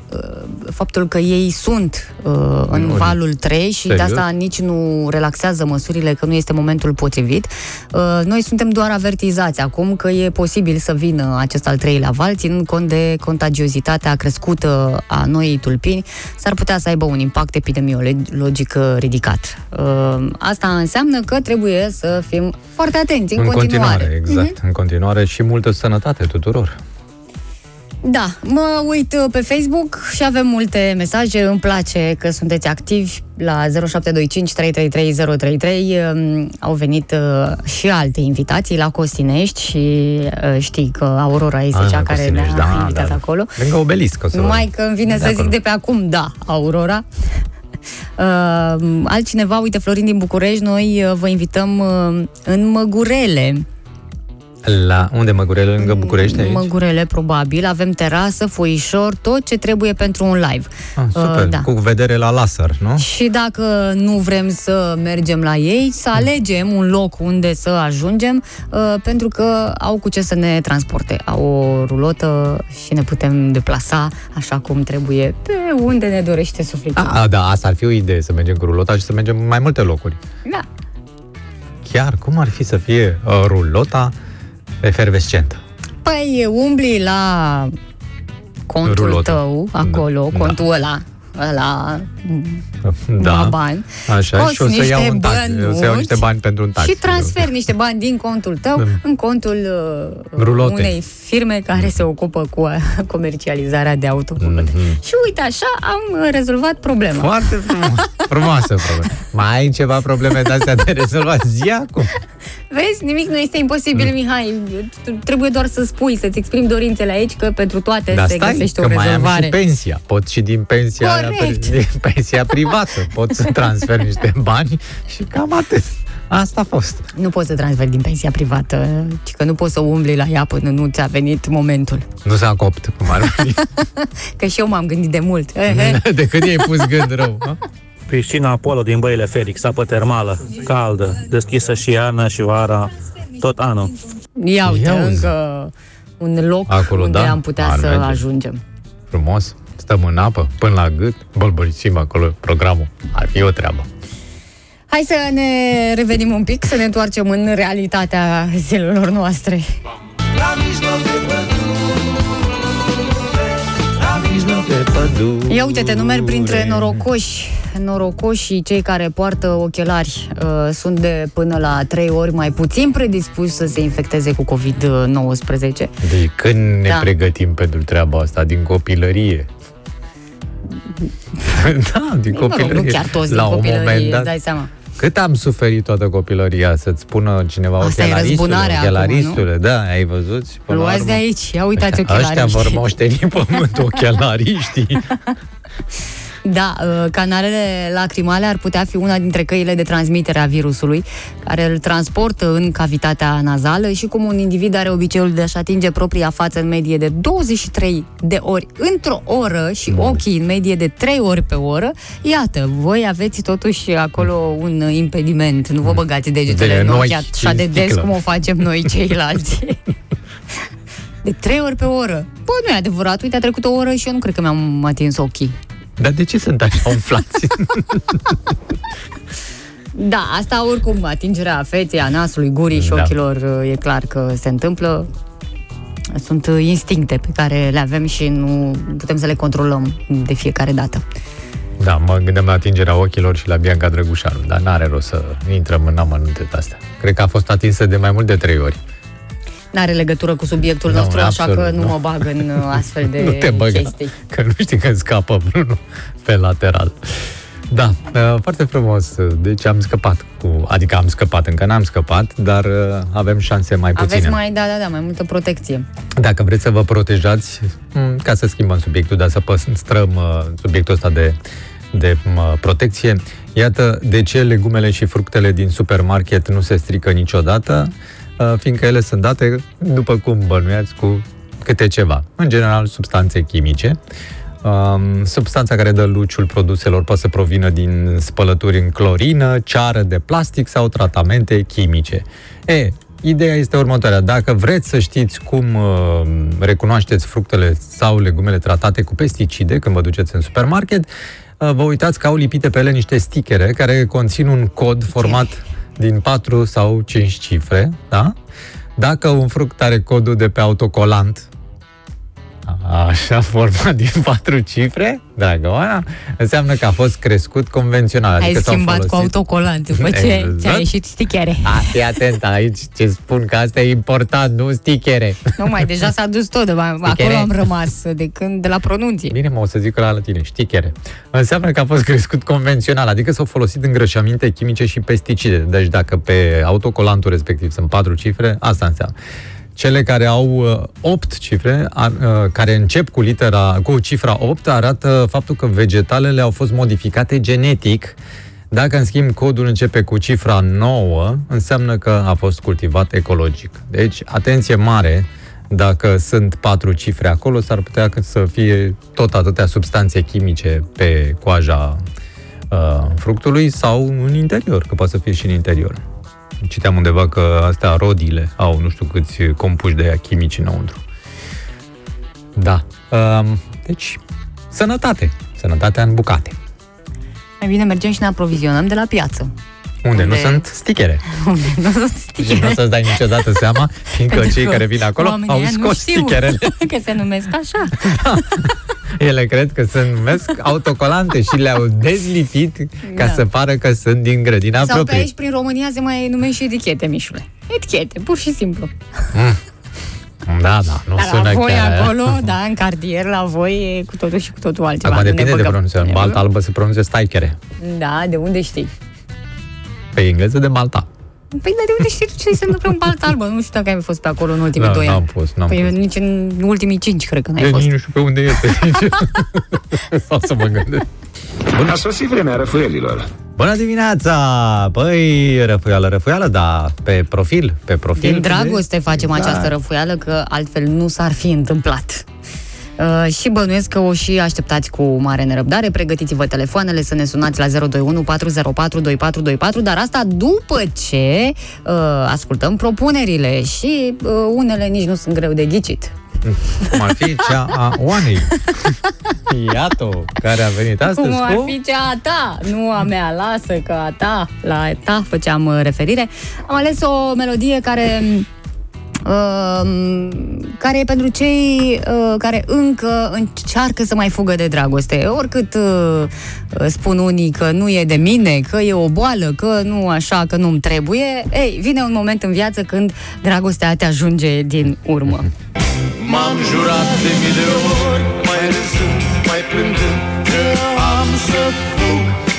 faptul că ei sunt uh, în Ori. valul 3 și Serios? de asta nici nu relaxează măsurile, că nu este momentul potrivit. Uh, noi suntem doar avertizați acum că e posibil să vină acest al treilea val, ținând cont de contagiozitatea crescută a noii tulpini, s-ar putea să aibă un impact epidemiologic uh, ridicat. Uh, asta înseamnă că trebuie să fim foarte atenți în, în continuare. continuare exact. Mhm. În continuare și multă sănătate tuturor. Da, mă uit uh, pe Facebook și avem multe mesaje. Îmi place că sunteți activi la 0725 333 033. Um, Au venit uh, și alte invitații la Costinești și uh, știi că Aurora este Ah, cea la care Costinești, ne-a da, invitat da. acolo. Lângă obelisc, o să Numai că îmi vine De să zic acolo. de pe acum, da, Aurora. Uh, altcineva, uite, Florin din București, noi uh, vă invităm uh, în Măgurele. La unde Măgurele? Lângă București aici? Măgurele, probabil. Avem terasă, foișor, tot ce trebuie pentru un live. Ah, super, Uh, da. cu vedere la laser, nu? Și dacă nu vrem să mergem la ei, să alegem un loc unde să ajungem, uh, pentru că au cu ce să ne transporte. Au o rulotă și ne putem deplasa așa cum trebuie, pe unde ne dorește sufletul. A, da, asta ar fi o idee, să mergem cu rulota și să mergem în mai multe locuri. Da. Chiar, cum ar fi să fie uh, rulota efervescentă? Păi umbli la contul Rulotă. tău, acolo, Da. contul ăla, ăla, Da. bani, Așa, scoți și o să niște iau un taxi, o să iau niște bani pentru un taxi. și transferi niște bani din contul tău Da. în contul uh, Rulote. unei firme care se ocupă cu uh, comercializarea de autocumplete. Mhm. Și uite, așa am uh, rezolvat problema. Foarte frumos. Frumoasă problemă. Mai ai ceva probleme de astea de rezolvat? Zi acum. Vezi, nimic nu este imposibil, Mm. Mihai. Trebuie doar să spui, să-ți exprimi dorințele aici, că pentru toate Dar se stai, găsește că o mai am rezolvare. și pensia. Pot și din pensia, aia, Corect. din pensia privată. Pot să transfer niște bani și cam atât. Asta a fost. Nu poți să transferi din pensia privată, ci că nu poți să umbli la ea până nu ți-a venit momentul. Nu s-a copt, cum ar fi. Că și eu m-am gândit de mult. Ehe. De când i-ai pus gând rău. a? Piscina Apollo din Băile Felix, apă termală, caldă, deschisă și iarna și vara, tot anul. Ia uite, Ia uzi. încă un loc Acolo, unde da? am putea Ar să merge. ajungem. Frumos. Stăm în apă, până la gât, bălbăricim acolo programul. Ar fi o treabă. Hai să ne revenim un pic, să ne întoarcem în realitatea zilelor noastre. La mijloc de la mijloc de pădure. Ia uite-te, nu merg printre norocoși. Norocoșii, cei care poartă ochelari, uh, sunt de până la 3 ori mai puțin predispuși să se infecteze cu COVID-19. De când ne Da. pregătim pentru treaba asta? Din copilărie. da, din Mă rog, copilărie. nu chiar toți La din un moment copilărie, dat. dai seama. Cât am suferit toată copilăria să-ți spună cineva Asta e ochelaristule, răzbunarea acum, ochelaristule, da, ai văzut? Și până la Luați urmă- de aici, ia uitați Ăștia ochelarii. vor moșteni pământul ochelariștii. Da, uh, canalele lacrimale ar putea fi una dintre căile de transmitere a virusului, care îl transportă în cavitatea nazală și cum un individ are obiceiul de a-și atinge propria față în medie de 23 de ori într-o oră și ochii în medie de 3 ori pe oră, iată, voi aveți totuși acolo un impediment. Nu vă băgați degetele De în noi ochi așa de și des sticlă. cum o facem noi ceilalți. De trei ori pe oră. Bă, nu e adevărat. Uite, a trecut o oră și eu nu cred că mi-am atins ochii. Dar de ce sunt așa umflați? Da, asta oricum, atingerea feței, a nasului, gurii și Da. ochilor, e clar că se întâmplă. Sunt instincte pe care le avem și nu putem să le controlăm de fiecare dată. Da, mă gândeam la atingerea ochilor și la Bianca Drăgușaru, dar n-are rost să intrăm în amănunte de astea. Cred că a fost atinsă de mai mult de trei ori. N-are legătură cu subiectul Nu, nostru, așa absolut, că nu, nu. mă bag în uh, astfel de nu te băga, chestii. că nu știi când scapă Bruno pe lateral. Da, uh, foarte frumos. Deci am scăpat cu... Adică am scăpat, încă n-am scăpat, dar uh, avem șanse mai puține. Aveți mai, da, da, da, mai multă protecție. Dacă vreți să vă protejați, m, ca să schimbăm subiectul, dar să păstrăm uh, subiectul ăsta de, de m, protecție, iată de ce legumele și fructele din supermarket nu se strică niciodată, uh, fiindcă ele sunt date, după cum bănuiați, cu câte ceva. În general, substanțe chimice. Um, substanța care dă luciul produselor poate să provină din spălături în clorină, ceară de plastic sau tratamente chimice. E, ideea este următoarea. Dacă vreți să știți cum uh, recunoașteți fructele sau legumele tratate cu pesticide când vă duceți în supermarket, uh, vă uitați că au lipite pe ele niște stichere care conțin un cod format din 4 sau 5 cifre, da? Dacă un fruct are codul de pe autocolant, Așa, format din patru cifre, dragă Oana, înseamnă că a fost crescut convențional. Ai adică s-au schimbat cu folosit- autocolant după ce Exact. ți-a ieșit stichere. A, fii atent aici ce spun că asta e important, nu stichere. Nu mai, deja s-a dus tot, de, acolo am rămas de când, de la pronunție. Bine, mă, o să zic la tine, stichere. Înseamnă că a fost crescut convențional, adică s-au folosit îngrășăminte chimice și pesticide. Deci dacă pe autocolantul respectiv sunt patru cifre, asta înseamnă. Cele care au uh, 8 cifre, ar, uh, care încep cu litera, cu cifra 8, arată faptul că vegetalele au fost modificate genetic. Dacă, în schimb, codul începe cu cifra 9, înseamnă că a fost cultivat ecologic. Deci, atenție mare, dacă sunt patru cifre acolo, s-ar putea că să fie tot atâtea substanțe chimice pe coaja uh, fructului sau în interior, că poate să fie și în interior. Citeam undeva că astea rodile au nu știu câți compuși de aia chimici înăuntru. Da. Um, deci, sănătate. Sănătatea în bucate. Mai bine mergem și ne aprovizionăm de la piață. Unde, nu Unde- sunt stichere. Unde nu sunt Și stichere. nu o să-ți dai niciodată seama, fiindcă Pentru cei că care vin acolo oamenii au ăia nu scos știu stickerele. că se numesc așa. Ele cred că se numesc autocolante și le-au dezlipit ca Da. să pară că sunt din grădina Sau pe proprie. aici, prin România, se mai numește și etichete, Mișule. Etichete, pur și simplu. Da, da, nu Dar sună la voi chiar... acolo, da, în cartier, la voi e cu totul și cu totul altceva. Acum Nu ne depinde de băgăm. pronunție. În balta albă se pronunță staichere. Da, de unde știi? Pe engleză de Malta. Păi, dar de unde știi tu ce se întâmplă în Balta Albă? Nu știu dacă ai fost pe acolo în ultimii Da, doi n-am ani. fost, n-am păi fost. nici în ultimii cinci, cred că n-ai Eu fost. nici nu știu pe unde este. Sau să mă gândesc. A sosit vremea răfuielilor. Bună dimineața! Băi, răfuială, răfuială, da, pe profil, pe profil. Din dragoste facem Da. această răfuială, că altfel nu s-ar fi întâmplat. Uh, și bănuiesc că o și așteptați cu mare nerăbdare. Pregătiți-vă telefoanele să ne sunați la 021 404 2424, dar asta după ce uh, ascultăm propunerile și uh, unele nici nu sunt greu de ghicit. Cum ar fi cea a Oanei. Iată, care a venit astăzi Cum ar cu... fi cea a ta, nu a mea, lasă că a ta, la ta făceam uh, referire. Am ales o melodie care uh, care e pentru cei uh, care încă încearcă să mai fugă de dragoste. Oricât uh, spun unii că nu e de mine, că e o boală, că nu așa, că nu-mi trebuie, ei, vine un moment în viață când dragostea te ajunge din urmă. M-am jurat de mii de ori Mai râzând, mai plângând Că am să fug de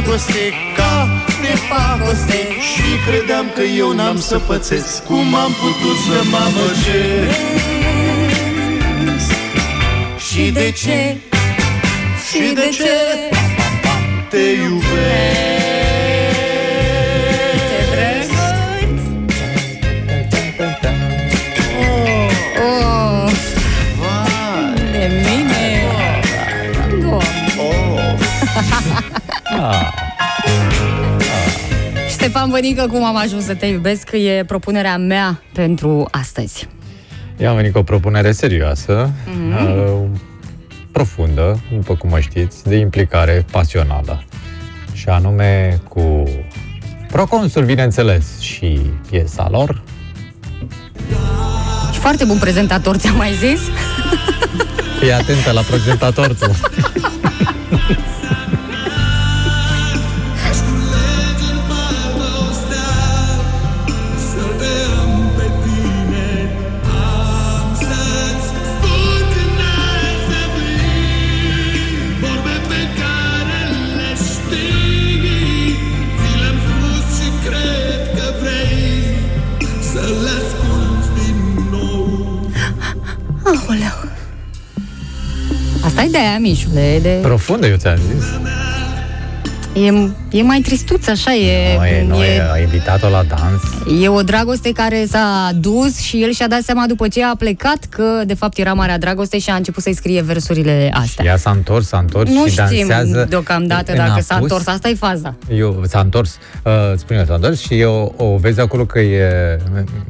dragoste Ca de pacoste Și credeam că eu n-am să pățesc Cum am putut să mă amăgesc. Și de ce? Și de ce? Te iubesc Ștefan Bănică, cum am ajuns să te iubesc, e propunerea mea pentru astăzi. Eu am venit cu o propunere serioasă, Mhm. uh, profundă, după cum mă știți, de implicare pasională. Și anume cu proconsul, bineînțeles, și piesa lor. Și foarte bun prezentator, ți-am mai zis? Fii atentă la prezentator tu. Asta e de aia, Mișule, de... Profundă, eu ți-am zis. E, e mai tristuț, așa, e... Nu, e, nu, e, a invitat-o la dans. E o dragoste care s-a dus și el și-a dat seama după ce a plecat că de fapt era marea dragoste și a început să-i scrie versurile astea. Ea s-a întors, s-a întors nu și știm dansează. deocamdată în dacă s-a apus. întors, asta e faza. Eu, s-a întors, uh, spune eu, s-a întors și eu o vezi acolo că e,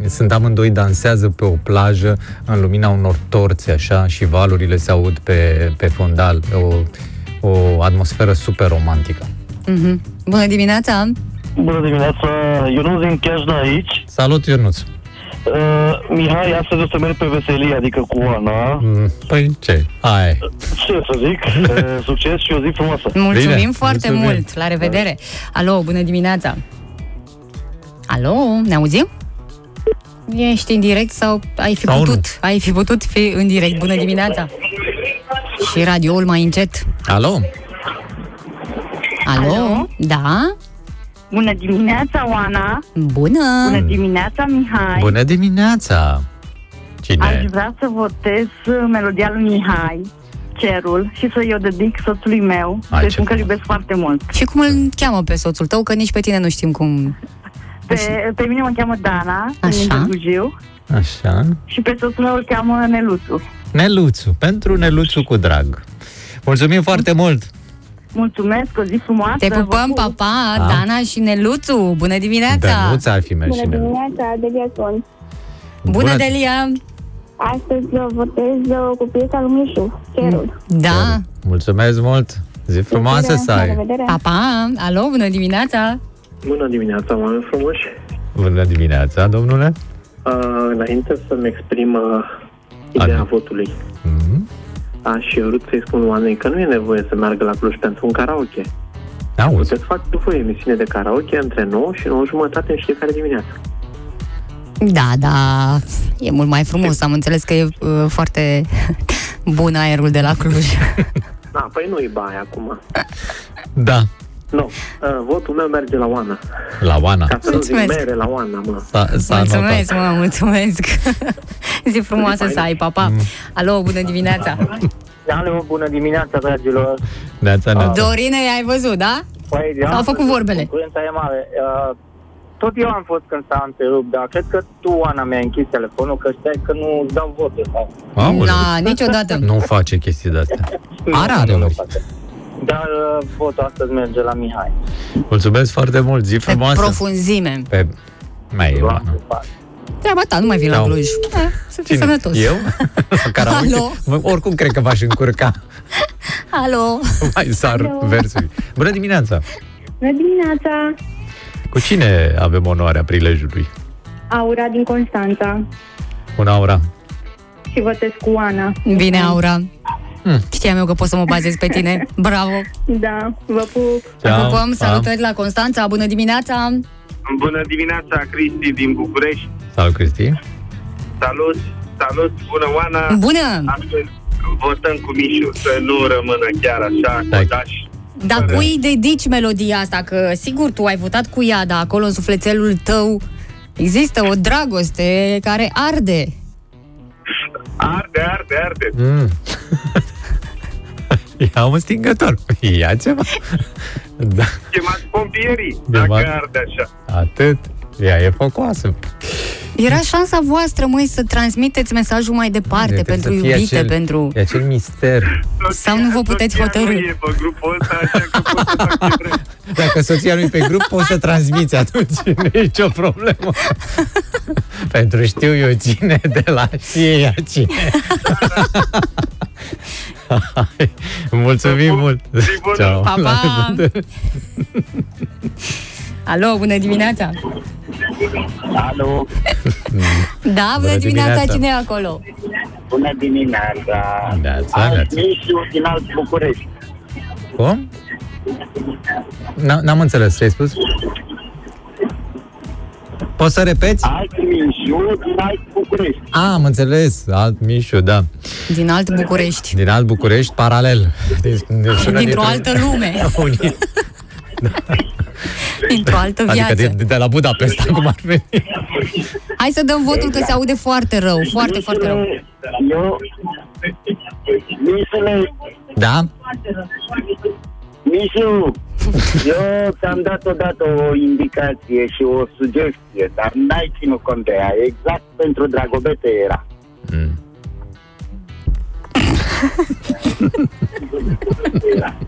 sunt amândoi dansează pe o plajă în lumina unor torțe așa și valurile se aud pe, pe fundal. O, o atmosferă super romantică. Mhm. Bună dimineața! Bună dimineața, Ionuț din Chiajna aici. Salut, Ionuț! Uh, Mihai, astăzi o să merg pe veselie, adică cu Ana. Mm, Păi ce? Hai! Ce să zic? Uh, succes și o zi frumoasă. Mulțumim Bine, foarte mulțumim. mult! La revedere! Alo, bună dimineața! Alo, ne auzim? Ești în direct sau ai fi Sau nu. putut? Ai fi putut fi în direct. Bună dimineața! Și radioul mai încet. Alo? Alo? Alo? Da? Bună dimineața, Oana! Bună! Bună dimineața, Mihai! Bună dimineața! Cine? Aș vrea să votez uh, melodia lui Mihai, Cerul, și să-i o dedic soțului meu, Ai, să ce spun că îl frumos. iubesc foarte mult. Și cum îl cheamă pe soțul tău? Că nici pe tine nu știm cum... Pe, pe mine mă cheamă Dana, Așa. din Târgujiu, Așa. și pe soțul meu îl cheamă Neluțu. Neluțu, pentru Neluțu cu drag. Mulțumim foarte mult! Mulțumesc, o zi frumoasă! Te vă pupăm, pup. pa, pa, Dana și Neluțu! Bună dimineața! Dănuța ar fi mers și Neluțu. dimineața, Delia sunt. Bună, Delia! Astăzi vă votez uh, cu piesa lui Mișu, Cerul. Da! Mulțumesc mult! Zi frumoasă să ai! Pa, pa! Alo, bună dimineața! Bună dimineața, oameni frumoși. Bună dimineața, domnule! Uh, înainte să-mi exprim uh, ideea votului, Mhm. Aș vrut să-i spun oamenii că nu e nevoie să meargă la Cluj pentru un karaoke. Auzi. Puteți face după o emisiune de karaoke între 9 și 9 jumătate în fiecare dimineață. Da, da, e mult mai frumos. Am înțeles că e uh, foarte bun aerul de la Cluj. Da, păi nu-i baia acum. Da, Nu, uh, votul meu merge la Oana. la Oana. Ca să nu zic Mulțumesc. mere la Oana, mă. S-a, s-a mulțumesc, notat. mă, mulțumesc. Zi frumoasă să ai, papa. Mm. Alo, bună dimineața. Alo, bună dimineața, dragilor. Neața, neața. Dorine, ai văzut, da? Păi, S-au făcut vorbele. Concurența e mare. Uh, tot eu am fost când s-a întrerupt, dar cred că tu, Ana, mi-ai închis telefonul, că știai că nu dau votul. Sau... Aoleu. Na, niciodată. Nu face chestii de-astea. Are, are ori. Dar uh, votul astăzi merge la Mihai. Mulțumesc foarte mult, zi Pe frumoasă. profunzime. Pe... Mai e, Oana. Treaba ta, nu mai vin la Da. Cluj. Eh, Să fii Cine? sănătos. Eu? La karaoke? Alo? Mă, Oricum cred că v-aș încurca. Alo. Mai sar Alo. versuri. Bună dimineața! Bună dimineața, Cu cine avem onoarea prilejului? Aura din Constanța Bună, Aura. și votez cu Ana. Bine, Aura. Hmm. Știam eu că pot să mă bazez pe tine. Bravo. Da, vă pup. Te Ceau, pupăm, pa. salutări la Constanța. Bună dimineața. Bună dimineața, Cristi din București. Salut, Cristi. Salut, salut, bună Oana. Bună. Astăzi votăm cu Mișu să nu rămână chiar așa, codaș. Dar cui dedici melodia asta? Că sigur tu ai votat cu ea, dar acolo în sufletelul tău există o dragoste care arde. Arde, arde, arde. Mm. Ia un stingător. Ia ceva. Da, Chemați pompierii, Chemați- dacă arde așa. atât. Ea e focoasă. Era șansa voastră, măi, să transmiteți mesajul mai departe Trebuie pentru să fie iubite, acel, pentru... E acel mister. Sau nu vă puteți Soția hotărâ. nu e pe grupul ăsta, așa că pot să fac ce vrem. Dacă soția nu e pe grup, poți să transmiți atunci, nu e nicio problemă. Pentru știu eu cine, de la știe ea cine. Hai, Mulțumim mult! Ceau! Pa, La pa! revedere! Alo, bună dimineața! Alo, Da, bună, Bună dimineața, dimineața. cine e acolo? bună dimineața! Neața, Alt neața. Mișu din Alt București. Cum? N- N-am înțeles ce ai spus. Poți să repeți? Alt Mișu din Alt București. A, am înțeles. Alt Mișu, da. Din alt București. Din alt București, paralel. Din, din, Dintr-o dintre- altă lume. Unii- Dintr-o altă Adică viață. de, de la Budapesta, cum ar veni. Hai să dăm votul că se aude foarte rău, foarte, foarte rău. Eu, Mișule, Da? Mișu, eu ți-am dat odată o indicație și o sugestie, dar n-ai ținut cont de ea. Exact pentru Dragobete era. Mm.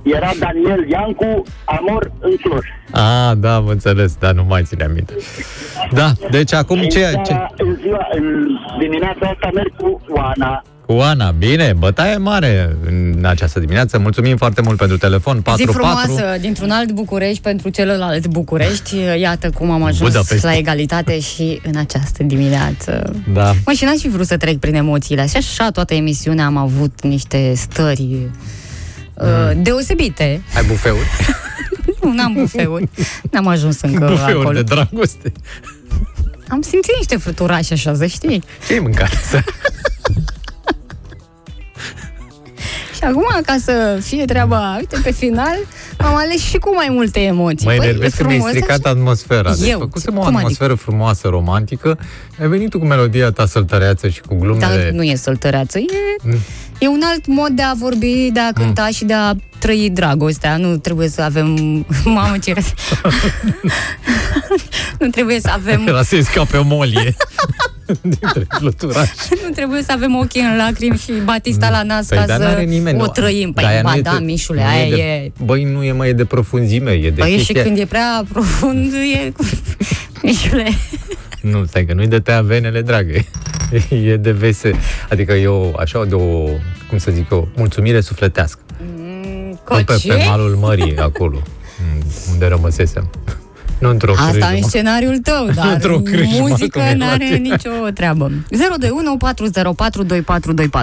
Era Daniel Iancu, Amor în Cluj. A, da, am înțeles, dar nu mai ține aminte. Da, deci acum În ce, seara- ce? În, ziua, în dimineața asta merg cu Oana. Cu Ana, bine, bătaie mare în această dimineață. Mulțumim foarte mult pentru telefon. Zi 44. frumoasă dintr-un alt București pentru celălalt București. Iată cum am ajuns Budapesta. la egalitate și în această dimineață. Da. Mă, și n-aș fi vrut să trec prin emoțiile astea. Și așa toată emisiunea am avut niște stări uh, deosebite. Ai bufeuri? Nu, n-am bufeuri. N-am ajuns încă bufeuri acolo. de dragoste. Am simțit niște fruturași așa, să știi. Ce ai mâncat? Și acum, ca să fie treaba, uite, pe final, am ales și cu mai multe emoții. Mă Păi, enervez că mi-ai frumos, stricat așa. atmosfera. Deci Eu? făcusem o Cum adică? atmosferă frumoasă, romantică. Ai venit tu cu melodia ta săltăreață și cu glumele... Dar nu e săltăreață, e, Mm. e un alt mod de a vorbi, de a cânta și de a trăi dragostea. Nu trebuie să avem... Mamă, ce râs. Nu trebuie să avem... Era să-i scape o molie dintre fluturași. Nu trebuie să avem ochii în lacrimi și Batista la nas Păi, ca dar să n-are nimeni, o nu. trăim. Păi, Dar aia ba nu e da, de- Mișule, nu aia de- e... Băi, nu e mai e de profunzime, e de Păi e și chestia... când e prea profund, e... Mișule... Nu, stai că nu-i de tăia venele, dragă. E de vese. Adică e o, așa, de o, cum să zic eu, mulțumire sufletească. Cu Nu pe, ce? pe malul mării, acolo, mm, unde rămăsesem. Nu într-o Asta crâjmă. în scenariul tău, dar Într-o crâjmă, muzică cum e la n-are tine. nicio treabă. 02140422424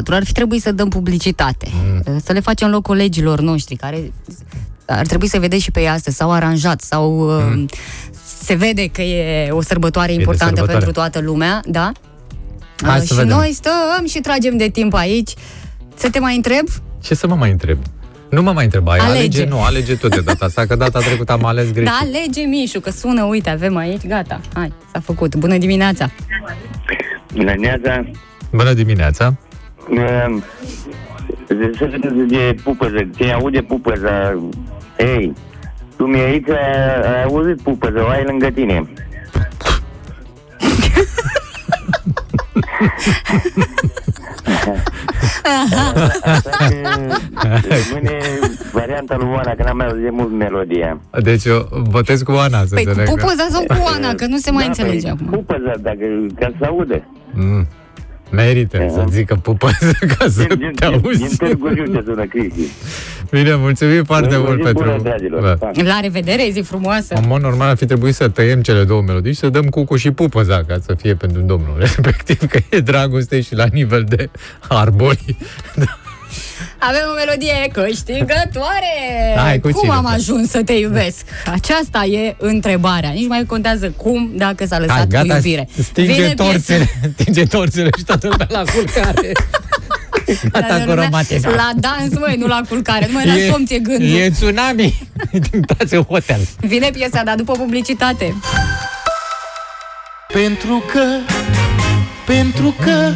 Ar fi trebuit să dăm publicitate. Mm. Să le facem loc colegilor noștri care ar trebui să vedeți și pe ei astăzi, s-au aranjat, sau mm. se vede că e o sărbătoare de importantă sărbătoare. pentru toată lumea, da? Hai Uh, să și vedem. noi stăm și tragem de timp aici. Să te mai întreb? Ce să mă mai întreb? Nu mă mai întreba. Alege. Alege. alege, nu, alege tu de data asta, că data trecută am ales greșit. Da, alege Mișu, că sună, uite, avem aici, gata, hai, s-a făcut. Bună dimineața! Bună dimineața. Bună dimineața! Um, Să vedeți de pupăză, ce aude pupăza. Ei, tu mi aici ai, ai auzit pupăză, o ai lângă tine. Rămâne varianta lui Oana, că n-am mai auzit mult melodia. Deci eu votez cu Ana, să Păi cu înțeleg. pupăza sau cu Ana, că nu se mai Da, înțelege păi, acum. Pupăza, dacă, ca să aude. Mm. Merită să zică pupăză ca să Din, te din, din auzi. Târgu Jiu te sună Cristi. Bine, mulțumim foarte Zi mult bună, pentru... dragilor. Da. La revedere, zi frumoasă! În mod normal ar fi trebuit să tăiem cele două melodii și să dăm cucu și pupăza ca să fie pentru domnul respectiv, că e dragoste și la nivel de arbori. Avem o melodie câștigătoare! Hai, cu cum cine? am ajuns să te iubesc? Aceasta e întrebarea. Nici mai contează cum, dacă s-a lăsat Hai, cu gata, iubire. stinge Vine torțele, stinge torțele și toată lumea la culcare. Gata piesa- cu romantism. La dans, măi, nu la culcare. Nu mai la somn ți-e gândul. e tsunami. Intrați în hotel. Vine piesa, dar după publicitate. Pentru că, pentru că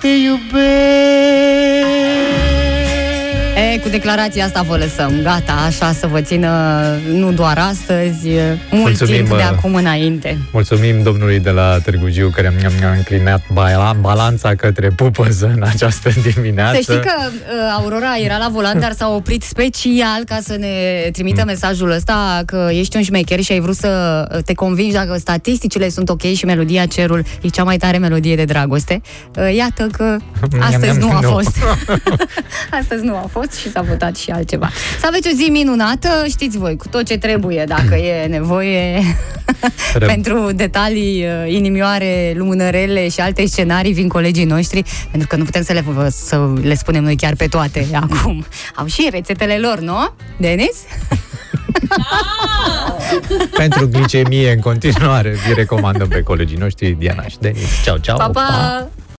te iubesc E, cu declarația asta vă lăsăm. Gata, așa să vă țină nu doar astăzi, mult Mulțumim, timp de uh, acum înainte. Mulțumim domnului de la Târgu Jiu care mi-a, mi-a înclinat bala- balanța către pupăză în această dimineață. Să știi că uh, Aurora era la volan, dar s-a oprit special ca să ne trimită Mm. mesajul ăsta că ești un șmecher și ai vrut să te convingi dacă statisticile sunt ok și melodia Cerul e cea mai tare melodie de dragoste. Uh, iată că astăzi nu a fost. astăzi nu a fost și s-a votat și altceva. Să aveți o zi minunată, știți voi, cu tot ce trebuie, dacă e nevoie Ră- pentru detalii uh, inimioare, lumânărele și alte scenarii vin colegii noștri, pentru că nu putem să le, să le spunem noi chiar pe toate acum. Au și rețetele lor, nu? Denis? Pentru glicemie în continuare vi recomandăm pe colegii noștri Diana și Denis. Ceau, ceau! Pa, pa!